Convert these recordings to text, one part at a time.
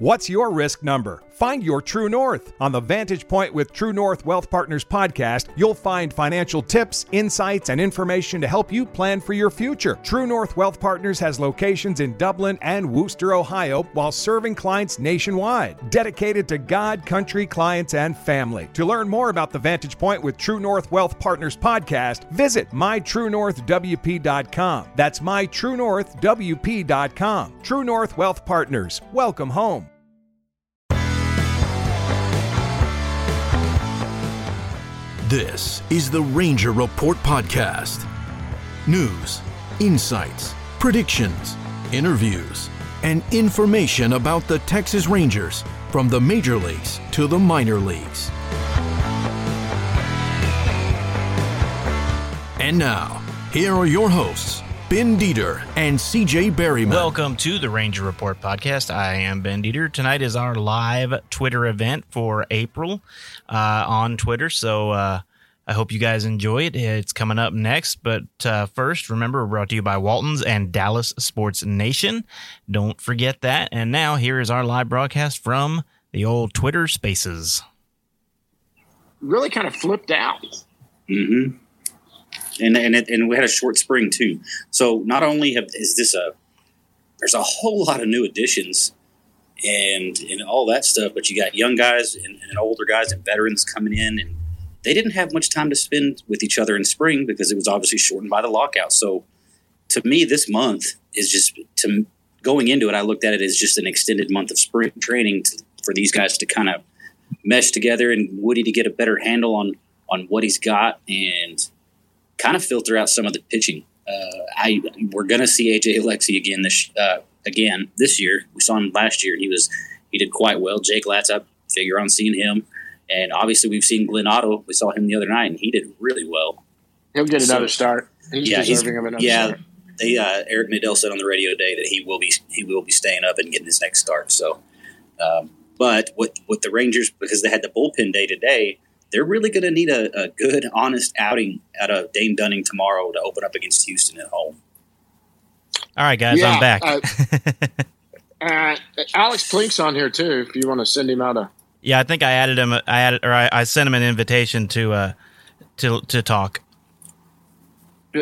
What's your risk number? Find your true north. On the Vantage Point with True North Wealth Partners podcast, you'll find financial tips, insights, and information to help you plan for your future. True North Wealth Partners has locations in Dublin and Worcester, Ohio, while serving clients nationwide. Dedicated to God, country, clients, and family. To learn more about the Vantage Point with True North Wealth Partners podcast, visit mytruenorthwp.com. That's mytruenorthwp.com. True North Wealth Partners. Welcome home. This is the Ranger Report Podcast. News, insights, predictions, interviews, and information about the Texas Rangers from the major leagues to the minor leagues. And now, here are your hosts, Ben Dieter and CJ Berryman. Welcome to the Ranger Report podcast. I am Ben Dieter. Tonight is our live Twitter event for April uh, on Twitter. So uh, I hope you guys enjoy it. It's coming up next. But uh, first, remember, we're brought to you by Waltons and Dallas Sports Nation. Don't forget that. And now, here is our live broadcast from the old Twitter spaces. Really kind of flipped out. Mm-hmm and and it, and we had a short spring too. So not only have, is this a there's a whole lot of new additions and and all that stuff, but you got young guys and, and older guys and veterans coming in, and they didn't have much time to spend with each other in spring because it was obviously shortened by the lockout. So to me, this month is just to going into it. I looked at it as just an extended month of spring training to, for these guys to kind of mesh together and Woody to get a better handle on on what he's got and kind of filter out some of the pitching. Uh, I we're going to see AJ Alexy again this uh, again this year. We saw him last year, and he was he did quite well. Jake Latz, figure on seeing him, and obviously we've seen Glenn Otto. We saw him the other night, and he did really well. He'll get another so, start. He's yeah, deserving he's, of another yeah, start. They, uh, Eric Nadel said on the radio today that he will be he will be staying up and getting his next start. So, um, but with with the Rangers because they had the bullpen day today, they're really going to need a, a, good, honest outing out of Dane Dunning tomorrow to open up against Houston at home. All right, guys, yeah, I'm back. uh, uh, Alex Plink's on here too. If you want to send him out a yeah, I think I added him. I added or I, I sent him an invitation to uh to to talk.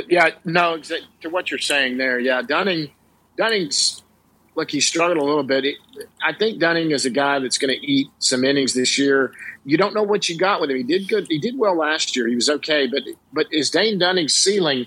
Yeah, no, to what you're saying there. Yeah, Dunning, Dunning's look, he struggled a little bit. I think Dunning is a guy that's going to eat some innings this year. You don't know what you got with him. He did good. He did well last year. He was okay, but but is Dane Dunning's ceiling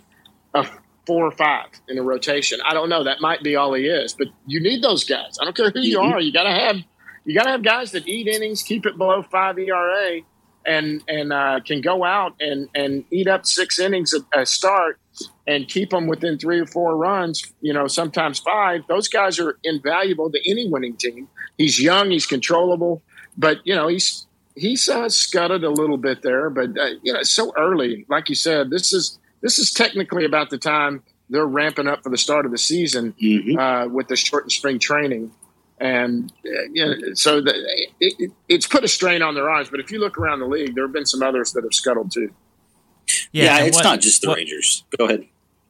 a four or five in a rotation? I don't know. That might be all he is. But you need those guys. I don't care who you are. You got to have you got to have guys that eat innings, keep it below five ERA, and and uh, can go out and and eat up six innings a, a start and keep them within three or four runs, you know, sometimes five, those guys are invaluable to any winning team. He's young, he's controllable, but you know, he's he's uh, scudded a little bit there, but uh, you know, it's so early. Like you said, this is this is technically about the time they're ramping up for the start of the season mm-hmm. uh, with the shortened spring training. And uh, you know, so the, it, it, it's put a strain on their arms. But if you look around the league, there have been some others that have scuttled too. Yeah, yeah it's what, not just the what, Rangers. Go ahead.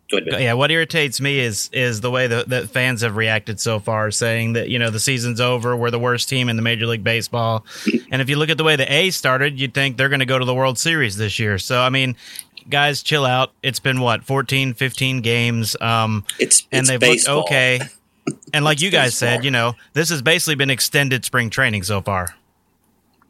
Go ahead. Yeah, what irritates me is is the way that, that fans have reacted so far, saying that you know the season's over, we're the worst team in the Major League Baseball, and if you look at the way the A started, you'd think they're going to go to the World Series this year. So I mean, guys, chill out. It's been what 14, 15 games, um, it's, and they've baseball. looked okay. And like you guys said, you know, this has basically been extended spring training so far.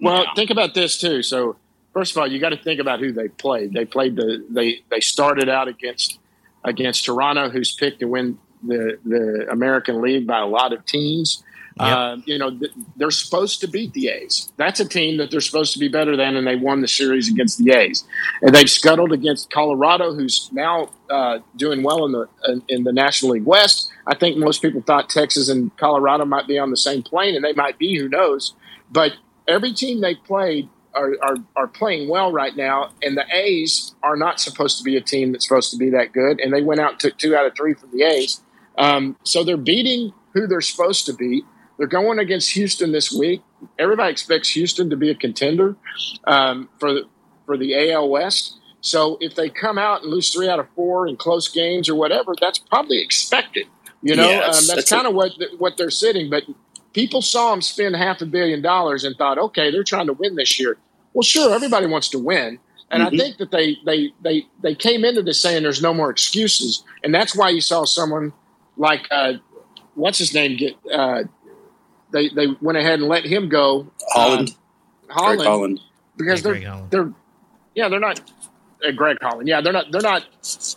Well, think about this too. So first of all, you got to think about who they played. They played the they they started out against against Toronto, who's picked to win the the American League by a lot of teams. Yep. Uh, you know, th- they're supposed to beat the A's. That's a team that they're supposed to be better than, and they won the series against the A's. And they've scuttled against Colorado, who's now uh, doing well in the in the National League West. I think most people thought Texas and Colorado might be on the same plane, and they might be. Who knows? But every team they played are, are, are playing well right now, and the A's are not supposed to be a team that's supposed to be that good, and they went out and took two out of three from the A's. Um, so they're beating who they're supposed to beat. They're going against Houston this week. Everybody expects Houston to be a contender um, for the, for the AL West. So if they come out and lose three out of four in close games or whatever, that's probably expected. You know, um, that's, that's kind of what what they're sitting. But people saw them spend half a billion dollars and thought, okay, they're trying to win this year. Well, sure, everybody wants to win. And mm-hmm. I think that they, they they they came into this saying there's no more excuses, and that's why you saw someone like uh, what's his name get uh, they they went ahead and let him go Holland. Uh, Holland, Holland. because yeah, they're they're yeah they're not uh, Greg Holland. Yeah they're not they're not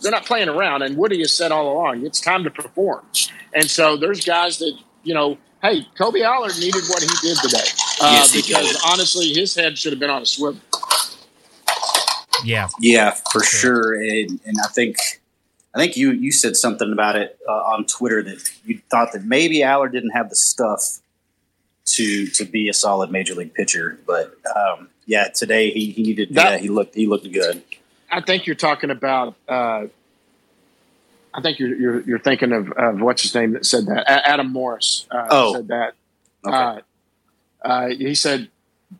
they're not playing around and Woody has said all along it's time to perform. And so there's guys that you know hey Kolby Allard needed what he did today. Uh, yes, because honestly his head should have been on a swivel. Yeah, yeah, for sure. And, and I think I think you you said something about it uh, on Twitter that you thought that maybe Allard didn't have the stuff to to be a solid major league pitcher, but um, yeah, today he, he needed that, yeah he looked he looked good. I think you're talking about. Uh, I think you're, you're, you're thinking of, of what's his name that said that Adam Morris uh, oh. said that. Okay. Uh, uh, he said,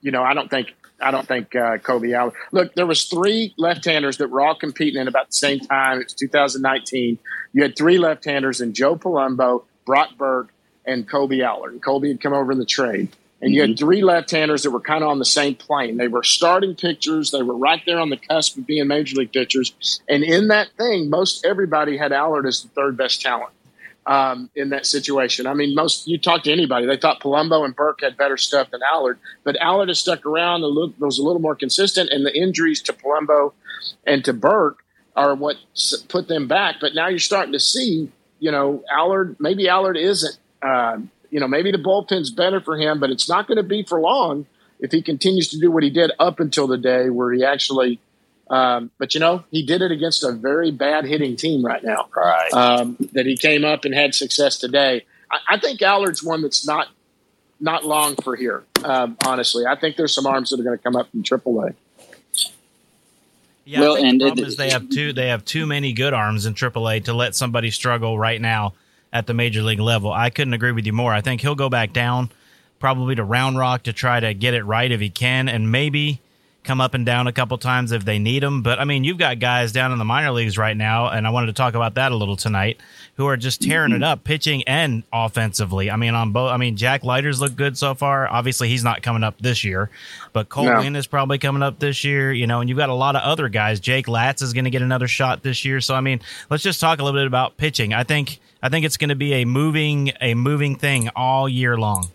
you know, I don't think I don't think uh, Kolby Allard. Look, there was three left-handers that were all competing in about the same time. It's 2019. You had three left-handers in Joe Palumbo, Brock Burke, and Kolby Allard. And Kolby had come over in the trade. And mm-hmm. you had mm-hmm. three left-handers that were kind of on the same plane. They were starting pitchers. They were right there on the cusp of being major league pitchers. And in that thing, most everybody had Allard as the third best talent um, in that situation. I mean, most you talk to anybody, they thought Palumbo and Burke had better stuff than Allard, but Allard has stuck around and look, was a little more consistent, and the injuries to Palumbo and to Burke are what put them back. But now you're starting to see, you know, Allard. Maybe Allard isn't. Uh, you know, maybe the bullpen's better for him, but it's not going to be for long if he continues to do what he did up until the day where he actually um, but you know, he did it against a very bad hitting team right now. Right. Um, that he came up and had success today. I, I, think Allard's one that's not not long for here. Um, honestly, I think there's some arms that are going to come up from AAA. Yeah, well, and the problem it, is they have too they have too many good arms in AAA to let somebody struggle right now at the major league level. I couldn't agree with you more. I think he'll go back down probably to Round Rock to try to get it right if he can, and maybe come up and down a couple times if they need them. But I mean, you've got guys down in the minor leagues right now, and I wanted to talk about that a little tonight, who are just tearing it mm-hmm. up, pitching and offensively. I mean, on both. I mean, Jack Leiter's looked good so far. Obviously, he's not coming up this year, but Cole no. Is probably coming up this year. You know, and you've got a lot of other guys. Jake Latz is going to get another shot this year. So I mean, let's just talk a little bit about pitching. I think I think it's going to be a moving a moving thing all year long.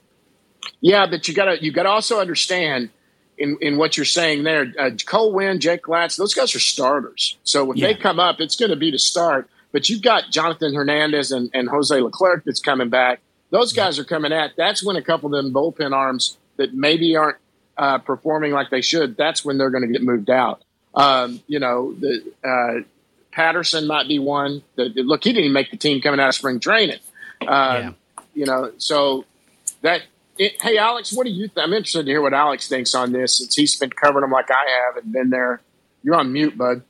Yeah, but you gotta you gotta also understand in, in what you're saying there. Uh, Cole Winn, Jake Latz, those guys are starters. So when yeah. they come up, it's going to be to start. But you've got Jonathan Hernandez and, and Jose Leclerc that's coming back. Those guys yeah. are coming at. That's when a couple of them bullpen arms that maybe aren't uh, performing like they should. That's when they're going to get moved out. Um, you know, the uh, Patterson might be one. That, look, he didn't even make the team coming out of spring training. Um, yeah. You know, so that it, hey, Alex, what do you? Th- I'm interested to hear what Alex thinks on this since he's been covering them like I have and been there. You're on mute, bud.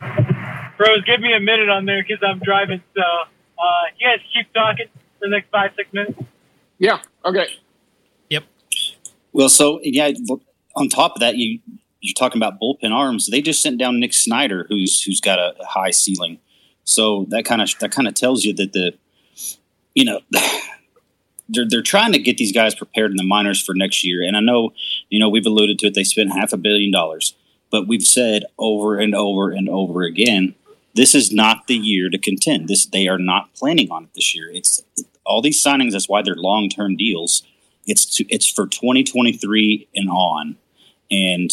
Bros, give me a minute on there because I'm driving. So uh, you guys keep talking for the next five, six minutes. Yeah. Okay. Yep. Well, so yeah, on top of that, you you're talking about bullpen arms. They just sent down Nick Snyder, who's who's got a, a high ceiling. So that kind of that kind of tells you that the you know they're they're trying to get these guys prepared in the minors for next year. And I know, you know, we've alluded to it. They spent half a billion dollars, but we've said over and over and over again, this is not the year to contend. This they are not planning on it this year. It's it, all these signings. That's why they're long term deals. It's to, it's for 2023 and on, and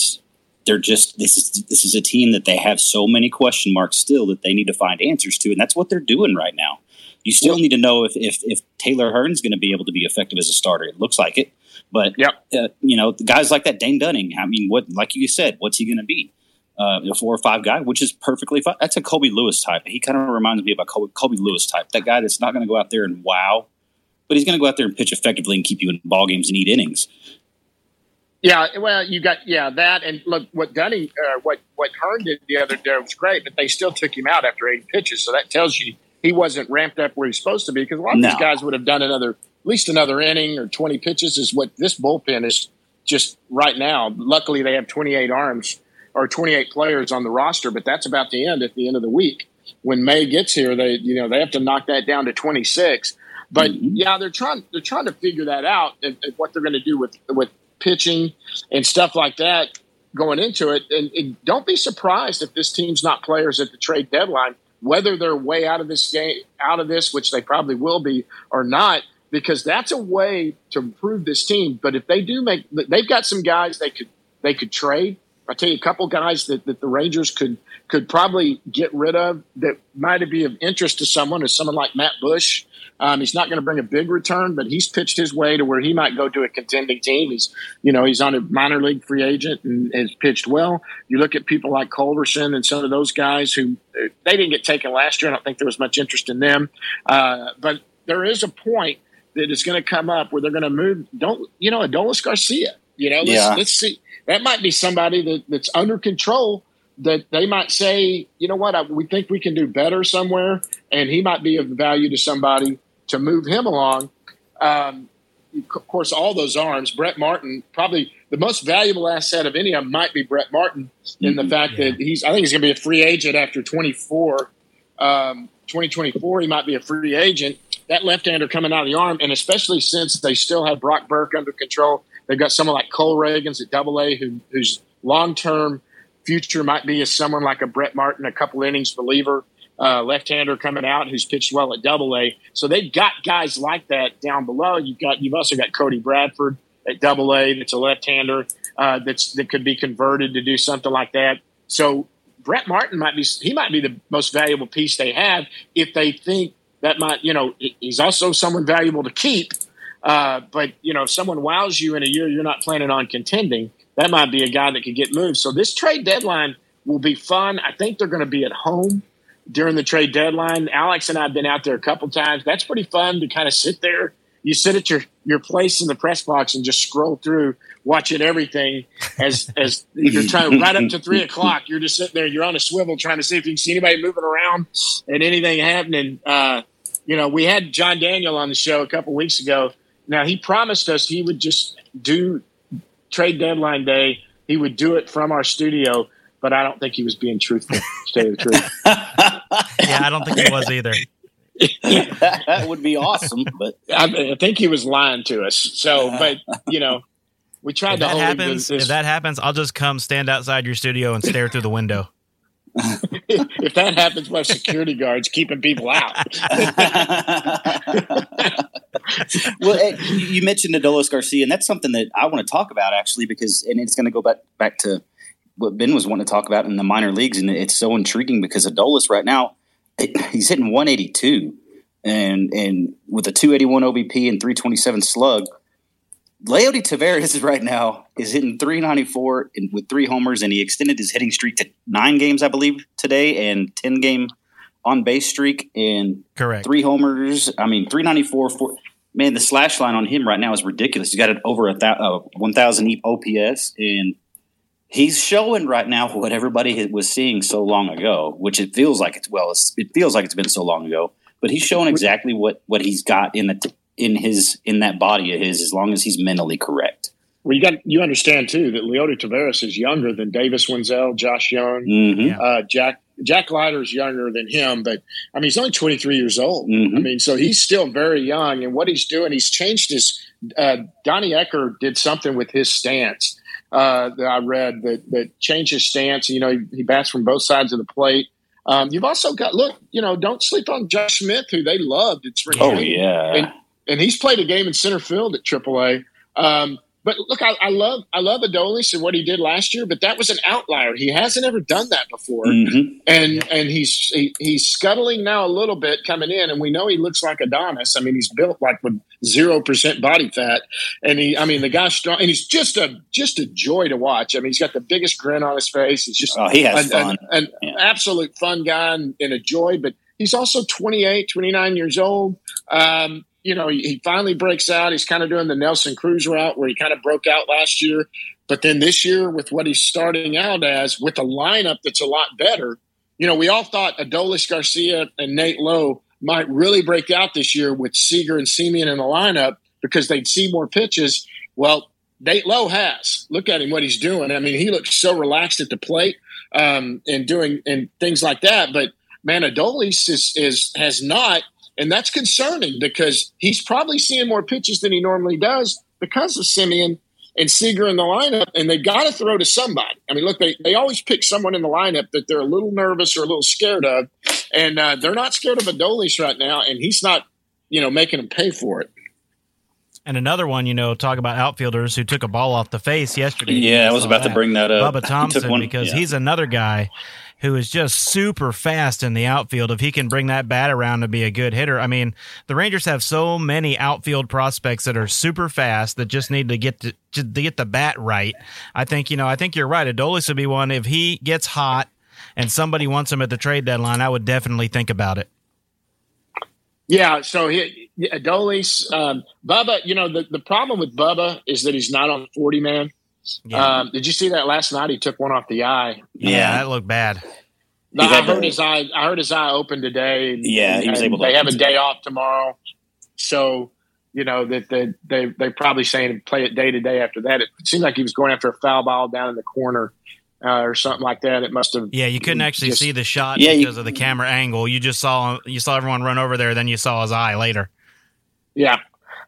they're just this is this is a team that they have so many question marks still that they need to find answers to, and that's what they're doing right now. You still need to know if if, if Taylor Hearn's going to be able to be effective as a starter. It looks like it, but yep. Uh, you know, guys like that, Dane Dunning. I mean, what like you said, what's he going to be? Uh, a four or five guy, which is perfectly fine. That's a Colby Lewis type. He kind of reminds me of a Colby, Colby Lewis type. That guy that's not going to go out there and wow, but he's going to go out there and pitch effectively and keep you in ball games and eat innings. Yeah, well, you got yeah that, and look what Dunning, uh, what what Hearn did the other day was great, but they still took him out after eight pitches, so that tells you he wasn't ramped up where he's supposed to be because a lot of no. these guys would have done another at least another inning or 20 pitches is what this bullpen is just right now. Luckily, they have 28 arms or 28 players on the roster, but that's about the end at the end of the week. When May gets here, they you know they have to knock that down to 26. But mm-hmm. yeah, they're trying they're trying to figure that out and, and what they're going to do with with pitching and stuff like that going into it. And, and, don't be surprised if this team's not players at the trade deadline, whether they're way out of this game, out of this, which they probably will be, or not, because that's a way to improve this team. But if they do make, they've got some guys they could they could trade. I'll tell you a couple guys that, that the Rangers could could probably get rid of that might be of interest to someone is someone like Matt Bush. Um, he's not going to bring a big return, but he's pitched his way to where he might go to a contending team. He's, you know, he's on a minor league free agent and has pitched well. You look at people like Culberson and some of those guys who they didn't get taken last year. I don't think there was much interest in them, uh, but there is a point that is going to come up where they're going to move. Don't you know, Adolis Garcia? You know, let's, yeah. let's see. That might be somebody that, that's under control that they might say, you know what, I, we think we can do better somewhere, and he might be of value to somebody to move him along. Um, of course, all those arms, Brett Martin, probably the most valuable asset of any of them might be Brett Martin in the mm-hmm. fact yeah. that he's, I think he's going to be a free agent after 24, um, 2024. He might be a free agent. That left hander coming out of the arm, and especially since they still have Brock Burke under control, they've got someone like Cole Ragans at double A who, who's long term future might be as someone like a Brett Martin, a couple innings reliever uh, left-hander coming out who's pitched well at Double A. So they've got guys like that down below. You've got you've also got Cody Bradford at Double A that's a left-hander uh, that's that could be converted to do something like that. So Brett Martin might be he might be the most valuable piece they have if they think that might you know he's also someone valuable to keep. Uh, but you know, if someone wows you in a year you're not planning on contending, that might be a guy that could get moved. So this trade deadline will be fun. I think they're going to be at home during the trade deadline. Alex and I have been out there a couple times. That's pretty fun to kind of sit there. You sit at your, your place in the press box and just scroll through, watching everything as as you're trying right up to three o'clock. You're just sitting there. You're on a swivel trying to see if you can see anybody moving around and anything happening. Uh, you know, we had John Daniel on the show a couple weeks ago. Now he promised us he would just do trade deadline day. He would do it from our studio but I don't think he was being truthful. To tell the truth. yeah, I don't think he was either. that would be awesome, but I, I, think he was lying to us. So, but you know, we tried if to. That happens, if that happens, I'll just come stand outside your studio and stare through the window. if that happens, we have security guards keeping people out. well, eh, you mentioned Adolis Garcia, and that's something that I want to talk about actually, because and it's going to go back back to what Ben was wanting to talk about in the minor leagues, and it's so intriguing because Adolis right now he's hitting 182, and and with a 281 OBP and 327 slug. Leody Taveras right now is hitting 394 and with three homers, and he extended his hitting streak to nine games, I believe, today, and 10 game on base streak, and correct three homers. I mean, 394. Four, man, the slash line on him right now is ridiculous. He's got it over a th- uh, 1,000 OPS, and he's showing right now what everybody was seeing so long ago, which it feels like it's well, it's, it feels like it's been so long ago, but he's showing exactly what what he's got in the in his in that body of his, as long as he's mentally correct. Well, you got you understand too that Leody Taveras is younger than Davis Wendzel, Josh Jung, mm-hmm. uh, Jack Jack Leiter's younger than him, but I mean he's only 23 years old. Mm-hmm. I mean, so he's still very young, and what he's doing, he's changed his. Uh, Donnie Ecker did something with his stance uh, that I read that that changed his stance. You know, he, he bats from both sides of the plate. Um, you've also got look, you know, don't sleep on Josh Smith, who they loved at spring. Oh yeah, and, and, he's played a game in center field at AAA. Um, but look, I, I, love I love Adolis and what he did last year, but that was an outlier. He hasn't ever done that before, mm-hmm. and yeah. and he's he, he's scuttling now a little bit coming in, and we know he looks like Adonis. I mean, he's built like with zero percent body fat, and he I mean the guy's strong, and he's just a just a joy to watch. I mean, he's got the biggest grin on his face. He's just oh, he has an, fun, an, an yeah. absolute fun guy and, and, a joy, but. He's also 28, 29 years old. Um, you know, he, finally breaks out. He's kind of doing the Nelson Cruz route where he kind of broke out last year. But then this year, with what he's starting out as, with a lineup that's a lot better, you know, we all thought Adolis Garcia and Nate Lowe might really break out this year with Seager and Semien in the lineup because they'd see more pitches. Well, Nate Lowe has. Look at him, what he's doing. I mean, he looks so relaxed at the plate um, and doing and things like that. But man, Adolis is, is has not and that's concerning because he's probably seeing more pitches than he normally does because of Semien and Seager in the lineup, and they got to throw to somebody. I mean, look, they, they always pick someone in the lineup that they're a little nervous or a little scared of, and uh, they're not scared of Adolis right now, and he's not, you know, making them pay for it. And another one, you know, talk about outfielders who took a ball off the face yesterday. Yeah, I was about that. to bring that up. Bubba Thompson, one, because yeah. he's another guy who is just super fast in the outfield. If he can bring that bat around to be a good hitter, I mean, the Rangers have so many outfield prospects that are super fast that just need to get to, to get the bat right. I think you know, I think you're right. Adolis would be one if he gets hot and somebody wants him at the trade deadline. I would definitely think about it. Yeah, so he, Adolis, um, Bubba. You know the, the problem with Bubba is that he's not on forty man. Yeah. Um, did you see that last night? He took one off the eye. Yeah, that looked bad. No, I heard his eye. I heard his eye open today. Yeah, he was able. to They have a day off tomorrow, so you know that they they they probably saying play it day to day after that. It seemed like he was going after a foul ball down in the corner uh, or something like that. It must have. Yeah, you couldn't actually just, see the shot yeah, because you, of the camera angle. You just saw you saw everyone run over there, then you saw his eye later. Yeah.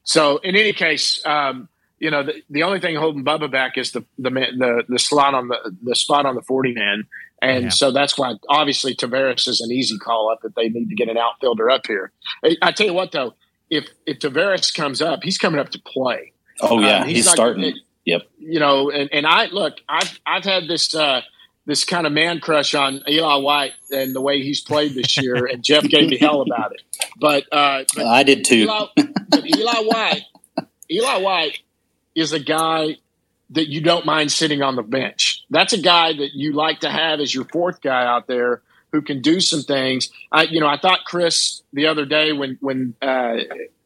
So in any case, um, you know, the, the only thing holding Bubba back is the the the, the slot on the the spot on the forty man, and yeah. so that's why obviously Taveras is an easy call up that they need to get an outfielder up here. I, I tell you what though, if if Taveras comes up, he's coming up to play. Oh yeah, um, he's, he's starting. It, Yep. You know, and, and I look, I've I've had this uh, this kind of man crush on Eli White and the way he's played this year, and Jeff gave me hell about it. But, uh, but I did too. Eli, but Eli White, Eli White is a guy that you don't mind sitting on the bench. That's a guy that you like to have as your fourth guy out there who can do some things. I, you know, I thought Chris the other day when when uh,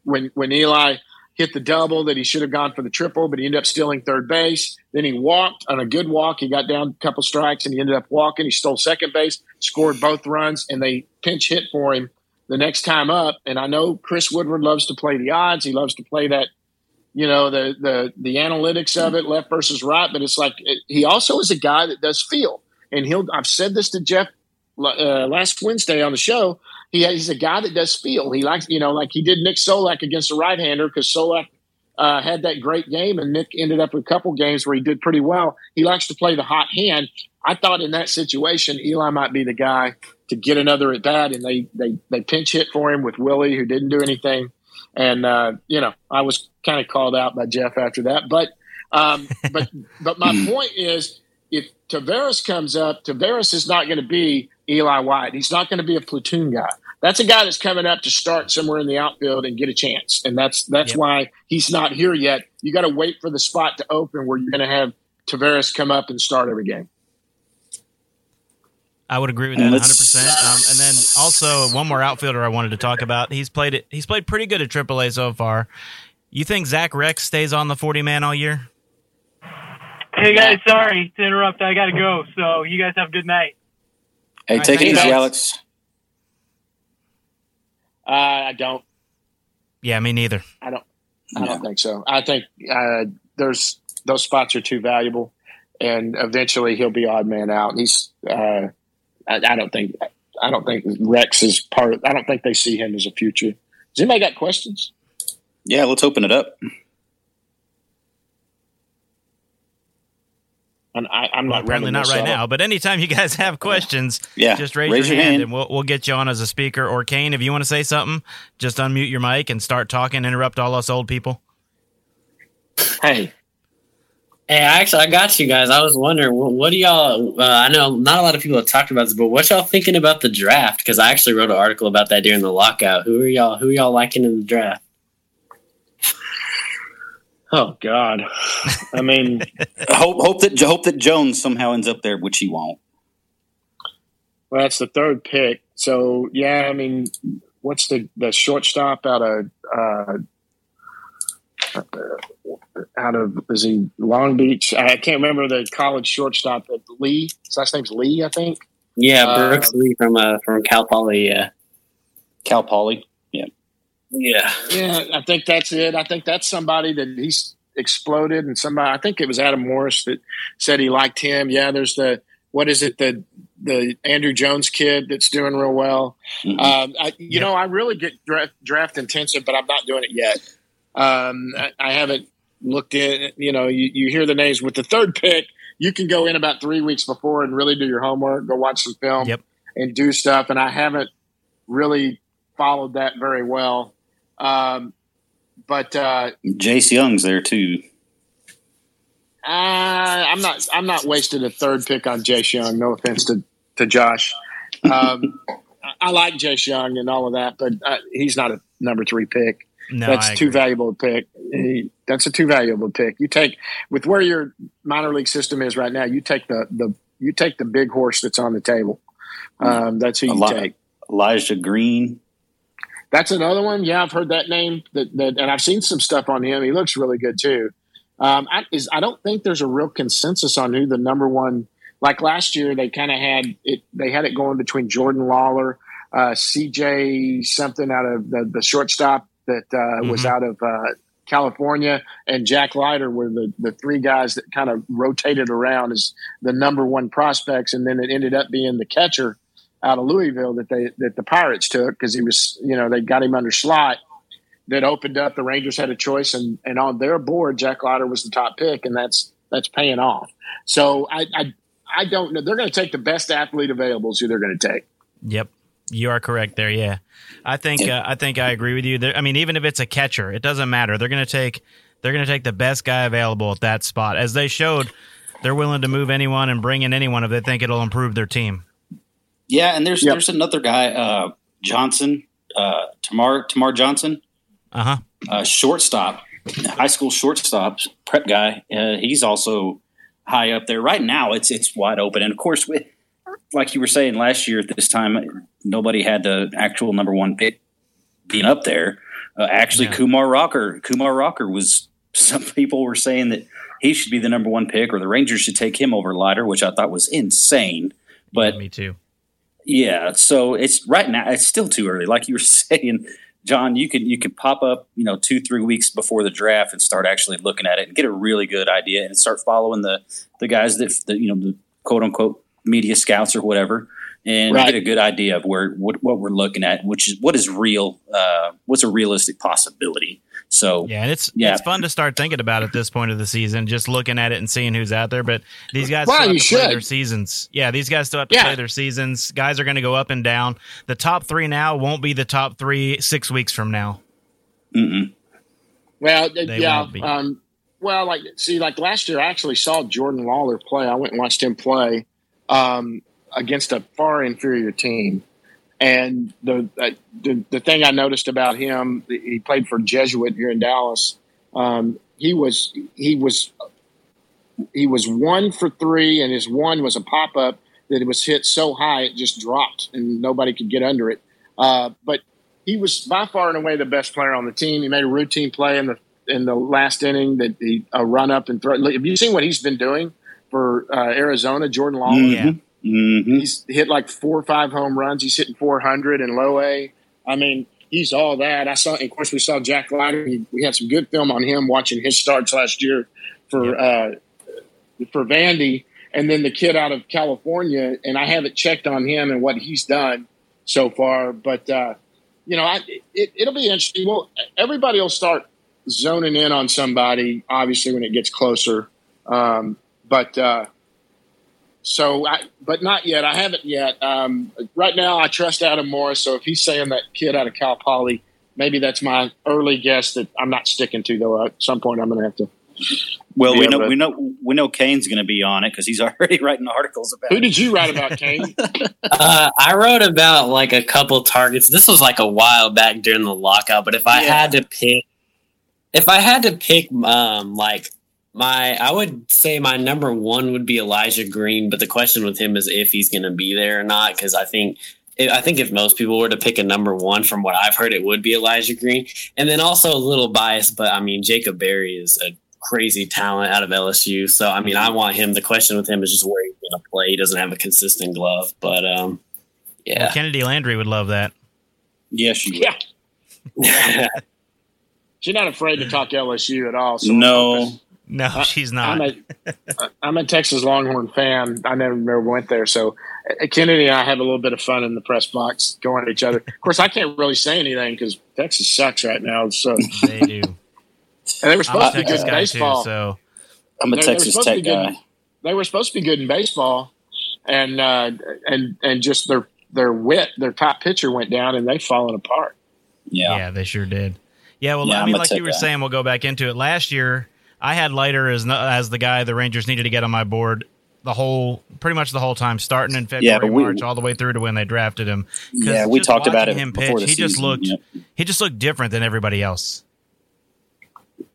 when when Eli hit the double that he should have gone for the triple, but he ended up stealing third base. Then he walked on a good walk. He got down a couple strikes and he ended up walking. He stole second base, scored both runs, and they pinch hit for him the next time up. And I know Chris Woodward loves to play the odds. He loves to play that, you know, the the the analytics of it, left versus right. But it's like it, he also is a guy that does feel. And he'll. I've said this to Jeff uh, last Wednesday on the show he, he's a guy that does feel. He likes, you know, like he did Nick Solak against a right hander because Solak uh, had that great game and Nick ended up with a couple games where he did pretty well. He likes to play the hot hand. I thought in that situation, Eli might be the guy to get another at bat, and they they they pinch hit for him with Willie, who didn't do anything. And uh, you know, I was kind of called out by Jeff after that. But um, but but my point is, if Taveras comes up, Taveras is not going to be Eli White. He's not going to be a platoon guy that's a guy that's coming up to start somewhere in the outfield and get a chance. And that's that's yep. why he's not here yet. You got to wait for the spot to open where you're going to have Taveras come up and start every game. I would agree with that 100. percent um, And then also one more outfielder I wanted to talk about. He's played it. He's played pretty good at AAA so far. You think Zach Rex stays on the 40 man all year? Hey guys, sorry to interrupt. I got to go. So you guys have a good night. Hey, right, take it easy, Alex. Uh, I don't. Yeah, me neither. I don't. I don't think so. I think uh, there's those spots are too valuable, and eventually he'll be odd man out. he's. Uh, I, I, don't think. I don't think Rex is part. Of, I don't think they see him as a future. Does anybody got questions? Yeah, let's open it up. And I, am well, not apparently not right now, but anytime you guys have questions, yeah, just raise, raise your, your hand, hand, and we'll we'll get you on as a speaker. Or Kane, if you want to say something, just unmute your mic and start talking. Interrupt all us old people. Hey, hey, I actually, I got you guys. I was wondering, what do y'all? Uh, I know not a lot of people have talked about this, but what y'all thinking about the draft? Because I actually wrote an article about that during the lockout. Who are y'all? Who are y'all liking in the draft? Oh God! I mean, hope hope that hope that Jones somehow ends up there, which he won't. Well, that's the third pick. So yeah, I mean, what's the the shortstop out of uh, out of is he Long Beach? I can't remember the college shortstop. But Lee, his last name's Lee, I think. Yeah, Brooks uh, Lee from uh, from Cal Poly. Yeah, Cal Poly. Yeah. Yeah, I think that's it. I think that's somebody that he's exploded and somebody I think it was Adam Morris that said he liked him. Yeah, there's the what is it, the the Andrew Jones kid that's doing real well. Mhm. Um, I, you Yep. know, I really get draft, draft intensive, but I'm not doing it yet. Um, I, I haven't looked in. You know, you, you hear the names with the third pick. You can go in about three weeks before and really do your homework, go watch some film, Yep. and do stuff. And I haven't really followed that very well. Um, but uh, Jace Jung's there too. uh, I'm not. I'm not wasting a third pick on Jace Jung. No offense to to Josh. Um, I- I like Jace Jung and all of that, but uh, he's not a number three pick. No, that's I too agree. valuable a pick. He- That's a too valuable pick. You take with where your minor league system is right now. You take the the you take the big horse that's on the table. Um, that's who you lot- take. Elijah Green. That's another one. Yeah, I've heard that name. That, that and I've seen some stuff on him. He looks really good too. Um, I, is I don't think there's a real consensus on who the number one. Like last year, they kind of had it. They had it going between Jordan Lawlar, uh, C.J. something out of the, the shortstop that uh, was Mhm. out of uh, California, and Jack Leiter were the the three guys that kind of rotated around as the number one prospects, and then it ended up being the catcher out of Louisville that they that the Pirates took because he was you know they got him under slot that opened up the Rangers had a choice and and on their board Jack Leiter was the top pick and that's that's paying off. So I I, I don't know they're going to take the best athlete available is who they're going to take. Yep, you are correct there. Yeah, I think uh, I think I agree with you. There, I mean, even if it's a catcher, it doesn't matter. They're going to take they're going to take the best guy available at that spot. As they showed, they're willing to move anyone and bring in anyone if they think it'll improve their team. Yeah, and there's Yep. there's another guy, uh, Johnson, uh, Termarr Termarr Johnson, Uh huh. uh, shortstop, high school shortstop, prep guy. Uh, he's also high up there right now. It's it's wide open, and of course, with, like you were saying last year at this time, nobody had the actual number one pick being up there. Uh, actually, Yeah. Kumar Rocker, Kumar Rocker was. Some people were saying that he should be the number one pick, or the Rangers should take him over Leiter, which I thought was insane. But me too. Yeah, so it's right now. It's still too early, like you were saying, John. You could you could pop up, you know, two three weeks before the draft and start actually looking at it and get a really good idea and start following the the guys that the, you know the quote unquote media scouts or whatever, and Right. get a good idea of where what, what we're looking at, which is what is real, uh, what's a realistic possibility. So Yeah, and it's Yeah. it's fun to start thinking about at this point of the season, just looking at it and seeing who's out there. But these guys Well, still have you to play their seasons. Yeah, these guys still have to Yeah. play their seasons. Guys are going to go up and down. The top three now won't be the top three six weeks from now. mm-mm. Well, They yeah. Um, well, like see, like last year, I actually saw Jordan Lawlar play. I went and watched him play um, against a far inferior team. And the, uh, the the thing I noticed about him, he played for Jesuit here in Dallas. Um, he was he was he was one for three, and his one was a pop up that it was hit so high it just dropped, and nobody could get under it. Uh, but he was by far and away the best player on the team. He made a routine play in the in the last inning that he a run up and throw. Have you seen what he's been doing for uh, Arizona? Jordan. Mhm. Yeah. Mm-hmm. He's hit like four or five home runs. He's hitting 400 in low A. I mean, he's all that. I saw, of course, we saw Jack Leiter. We had some good film on him watching his starts last year for uh, for Vandy, and then the kid out of California. And I haven't checked on him and what he's done so far, but uh, you know, I, it, it'll be interesting. Well, everybody will start zoning in on somebody, obviously, when it gets closer. Um, but uh, so, I, but not yet. I haven't yet. Um, right now, I trust Adam Morris. So if he's saying that kid out of Cal Poly, maybe that's my early guess that I'm not sticking to. Though at some point, I'm going to have to. Well, we know but- we know we know Kane's going to be on it because he's already writing articles about Who it. did you write about, Kane? Uh, I wrote about like a couple targets. This was like a while back during the lockout, but if I Yeah. had to pick, if I had to pick, um, like my, I would say my number one would be Elijah Green. But the question with him is if he's going to be there or not, because I think. I think if most people were to pick a number one, from what I've heard, it would be Elijah Green. And then also a little biased, but I mean Jacob Berry is a crazy talent out of LSU. So I mean I want him. The question with him is just where he's going to play. He doesn't have a consistent glove, but um, yeah. Well, Kennedi Landry would love that. Yes, you. yeah, she's not afraid to talk LSU at all. So No. No, she's not. I'm a I'm a Texas Longhorn fan. I never never went there, so uh, Kennedi and I have a little bit of fun in the press box going at each other. Of course, I can't really say anything because Texas sucks right now. So They do. and they were supposed to be good in baseball. too, so I'm a They're- they're Texas Tech be good. guy. They were supposed to be good in baseball, and uh, and and just their their wit, their top pitcher went down, and they've fallen apart. yeah. Yeah. they sure did. Yeah, well, Yeah, I mean, like you were guy. saying, we'll go back into it. Last year, I had Leiter as as the guy the Rangers needed to get on my board the whole, pretty much the whole time, starting in February, Yeah, we- March, all the way through to when they drafted him. Yeah, we talked about watching it him before pitch, the he just looked, yep. he just looked different than everybody else.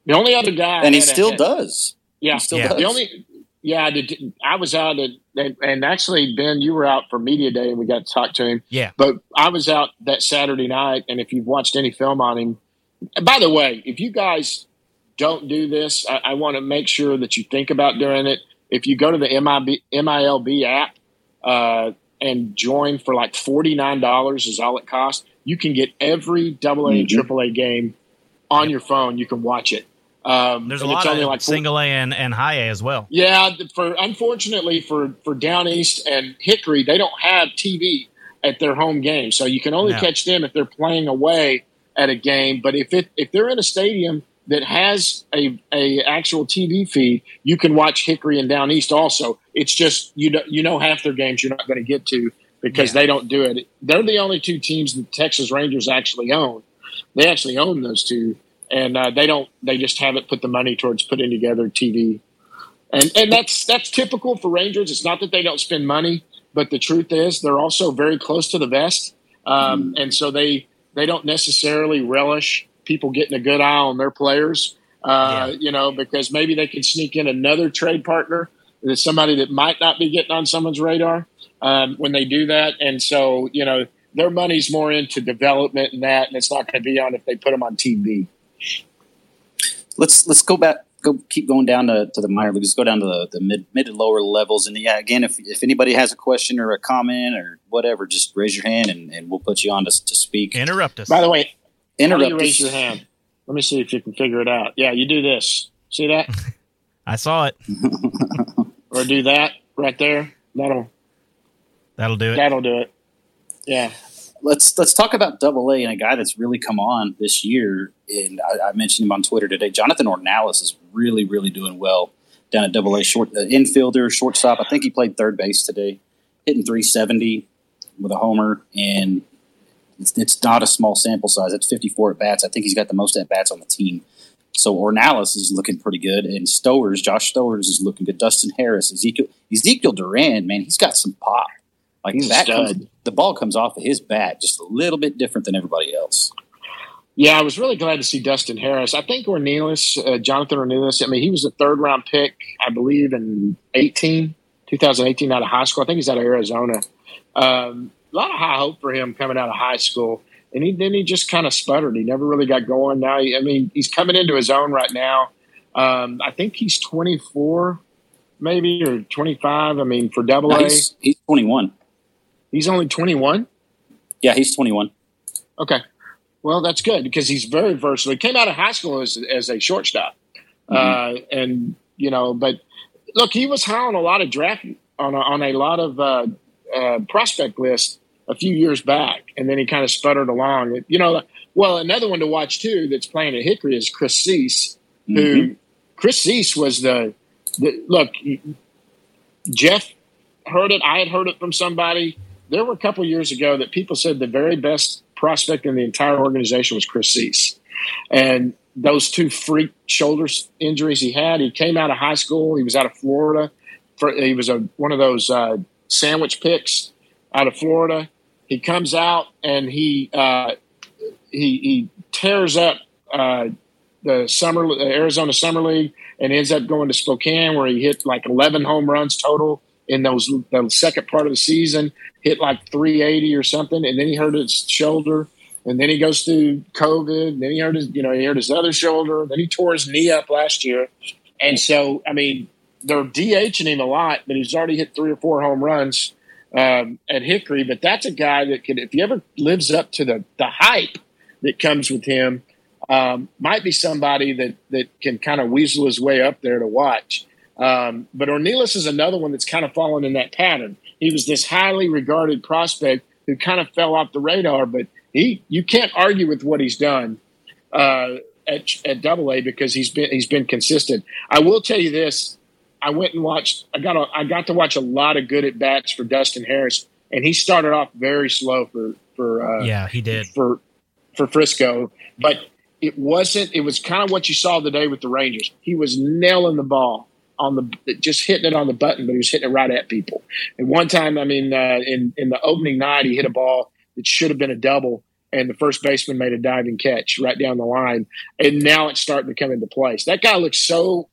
The only other guy, and he had a still head- does. Yeah, He still Yeah. does. The only, yeah, the, I was out at, and, and actually, Ben, you were out for media day, and we got to talk to him. Yeah. But I was out that Saturday night, and if you've watched any film on him, by the way, if you guys don't do this, I, I want to make sure that you think about doing it. If you go to the MIB, MILB app uh, and join for like forty nine dollars is all it costs, you can get every double A and Mhm. triple A game on your phone. You can watch it. Um, There's a lot of like single A and, and high A as well. yeah, for unfortunately for for Down East and Hickory, they don't have TV at their home game, so you can only No. catch them if they're playing away at a game. But if it if they're in a stadium that has a a actual TV feed, you can watch Hickory and Down East also. It's just you know you know half their games you're not going to get to because Yeah. they don't do it. They're the only two teams the Texas Rangers actually own. They actually own those two, and uh, they don't. They just haven't put the money towards putting together TV and and that's that's typical for Rangers. It's not that they don't spend money, but the truth is they're also very close to the vest, um, and so they they don't necessarily relish people getting a good eye on their players. Uh, You know, because maybe they can sneak in another trade partner, that's somebody that might not be getting on someone's radar um, when they do that, and so you know their money's more into development and that, and it's not going to be on if they put them on TV. let's let's go back go keep going down to, to the minor leagues go down to the, the mid mid and lower levels and yeah again if, if anybody has a question or a comment or whatever just raise your hand and, and we'll put you on to, to speak Interrupt us. By the way, how do interrupt you raise your hand? Let me see if you can figure it out. Yeah, you do this. See that? I saw it. or do that right there. That'll That'll do it. that'll do it. Yeah. let's let's talk about double a and a guy that's really come on this year and I, I mentioned him on twitter today jonathan ornelas is really really doing well down at double a short uh, infielder shortstop i think he played third base today hitting 370 with a homer and it's, it's not a small sample size it's 54 at bats i think he's got the most at bats on the team so ornelas is looking pretty good and stowers josh stowers is looking good dustin harris ezekiel ezekiel duran man he's got some pop like He's that comes, the ball comes off of his bat just a little bit different than everybody else. Yeah, I was really glad to see Dustin Harris. I think Ornelas, uh, Jonathan Ornelas, I mean, he was a third round pick, I believe, in 18, 2018 out of high school. I think he's out of Arizona. Um, a lot of high hope for him coming out of high school. And he, then he just kind of sputtered. He never really got going. Now, he, I mean, he's coming into his own right now. Um, I think he's 24, maybe, or 25. I mean, for double No, A, he's, he's 21. he's only 21. Yeah, he's 21. Okay. Well, that's good because he's very versatile. He came out of high school as, as a shortstop. Uh, and, you know, but look, he was high on a lot of draft, on a, on a lot of uh, uh, prospect lists a few years back. And then he kind of sputtered along. You know, well, another one to watch too that's playing at Hickory is Chris Seise, who Chris Seise was the, the look, Jeff heard it. I had heard it from somebody. There were a couple years ago that people said the very best prospect in the entire organization was Chris Seise. And those two freak shoulder injuries he had, he came out of high school. He was out of Florida. For, he was a, one of those uh, sandwich picks out of Florida. He comes out and he uh, he, he tears up uh, the summer Arizona Summer League and ends up going to Spokane where he hit like 11 home runs total in those the second part of the season. Hit like 380 or something, and then he hurt his shoulder, and then he goes through COVID. And then he hurt his you know he hurt his other shoulder. Then he tore his knee up last year, and so I mean they're DHing him a lot, but he's already hit three or four home runs um, at Hickory. But that's a guy that could, if he ever lives up to the the hype that comes with him, um, might be somebody that that can kind of weasel his way up there to watch. Um, but Ornelas is another one that's kind of fallen in that pattern. He was this highly regarded prospect who kind of fell off the radar, but he you can't argue with what he's done uh, at, at Double A because he's been he's been consistent. I will tell you this: I went and watched. I got a, I got to watch a lot of good at bats for Dustin Harris, and he started off very slow for for uh, yeah he did for for Frisco, but it wasn't. It was kind of what you saw today with the Rangers. He was nailing the ball on the just hitting it on the button, but he was hitting it right at people. And one time, I mean, uh, in in the opening night, he hit a ball that should have been a double, and the first baseman made a diving catch right down the line. And now it's starting to come into place. That guy looks so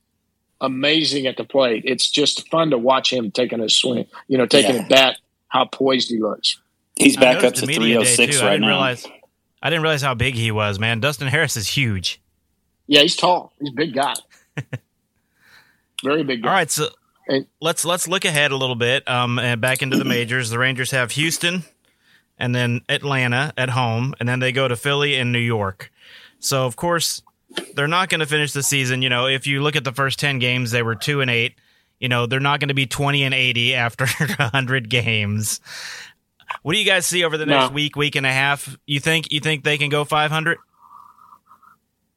amazing at the plate. It's just fun to watch him taking a swing. You know, taking yeah. a bat. How poised he looks. He's back up to three oh six right now. Realize, I didn't realize how big he was, man. Dustin Harris is huge. Yeah, he's tall. He's a big guy. Very big. Guy. All right, so and, let's let's look ahead a little bit. Um, and back into the majors. The Rangers have Houston, and then Atlanta at home, and then they go to Philly and New York. So of course they're not going to finish the season. You know, if you look at the first ten games, they were two and eight. You know, they're not going to be twenty and eighty after hundred games. What do you guys see over the next no. week, week and a half? You think you think they can go five hundred?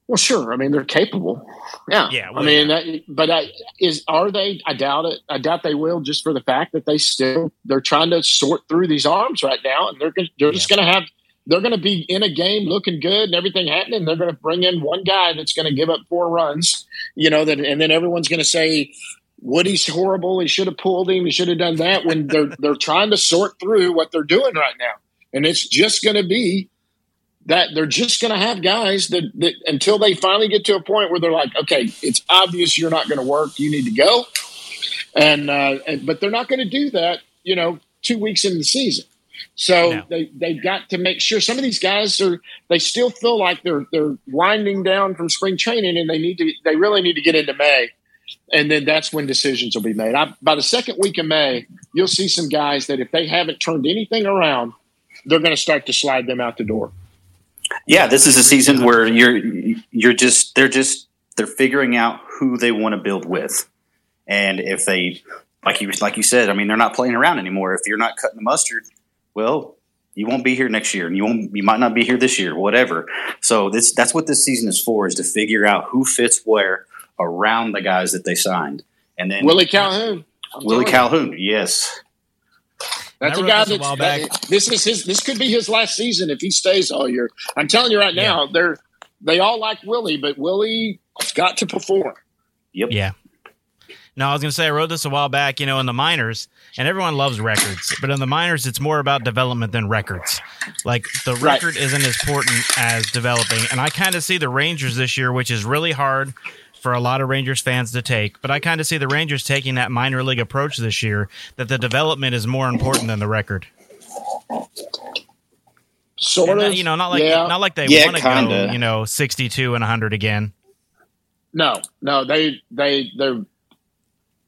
Well, sure. I mean, they're capable. Yeah. Yeah. Well, I mean, yeah. That, but I, is are they? I doubt it. I doubt they will, just for the fact that they still they're trying to sort through these arms right now, and they're they're yeah. just going to have they're going to be in a game looking good and everything happening. They're going to bring in one guy that's going to give up four runs, you know, that, and then everyone's going to say Woody's horrible. He should have pulled him. He should have done that. When they're they're trying to sort through what they're doing right now, and it's just going to be that they're just going to have guys that, that until they finally get to a point where they're like, okay, it's obvious you're not going to work. You need to go. And, uh, and but they're not going to do that, you know, two weeks into the season. So no. they they've got to make sure some of these guys are they still feel like they're they're winding down from spring training and they need to they really need to get into May. And then that's when decisions will be made. I, by the second week of May, you'll see some guys that if they haven't turned anything around, they're going to start to slide them out the door. Yeah, this is a season where you're you're just they're just they're figuring out who they want to build with, and if they like you like you said, I mean they're not playing around anymore. If you're not cutting the mustard, well, you won't be here next year, and you won't you might not be here this year, whatever. So this that's what this season is for: is to figure out who fits where around the guys that they signed, and then Willie Calhoun. Willie Calhoun, yes. That's a guy that's that, uh, this is his. This could be his last season if he stays all year. I'm telling you right now, they're they all like Willie, but Willie's got to perform. Yep. Yeah. No, I was going to say I wrote this a while back. You know, in the minors, and everyone loves records, but in the minors, it's more about development than records. Like the record right. isn't as important as developing, and I kind of see the Rangers this year, which is really hard for a lot of Rangers fans to take. But I kind of see the Rangers taking that minor league approach this year that the development is more important than the record. Sort and, of, you know, not like yeah. not like they yeah, want to go, you know, sixty-two and hundred again. No, no, they they they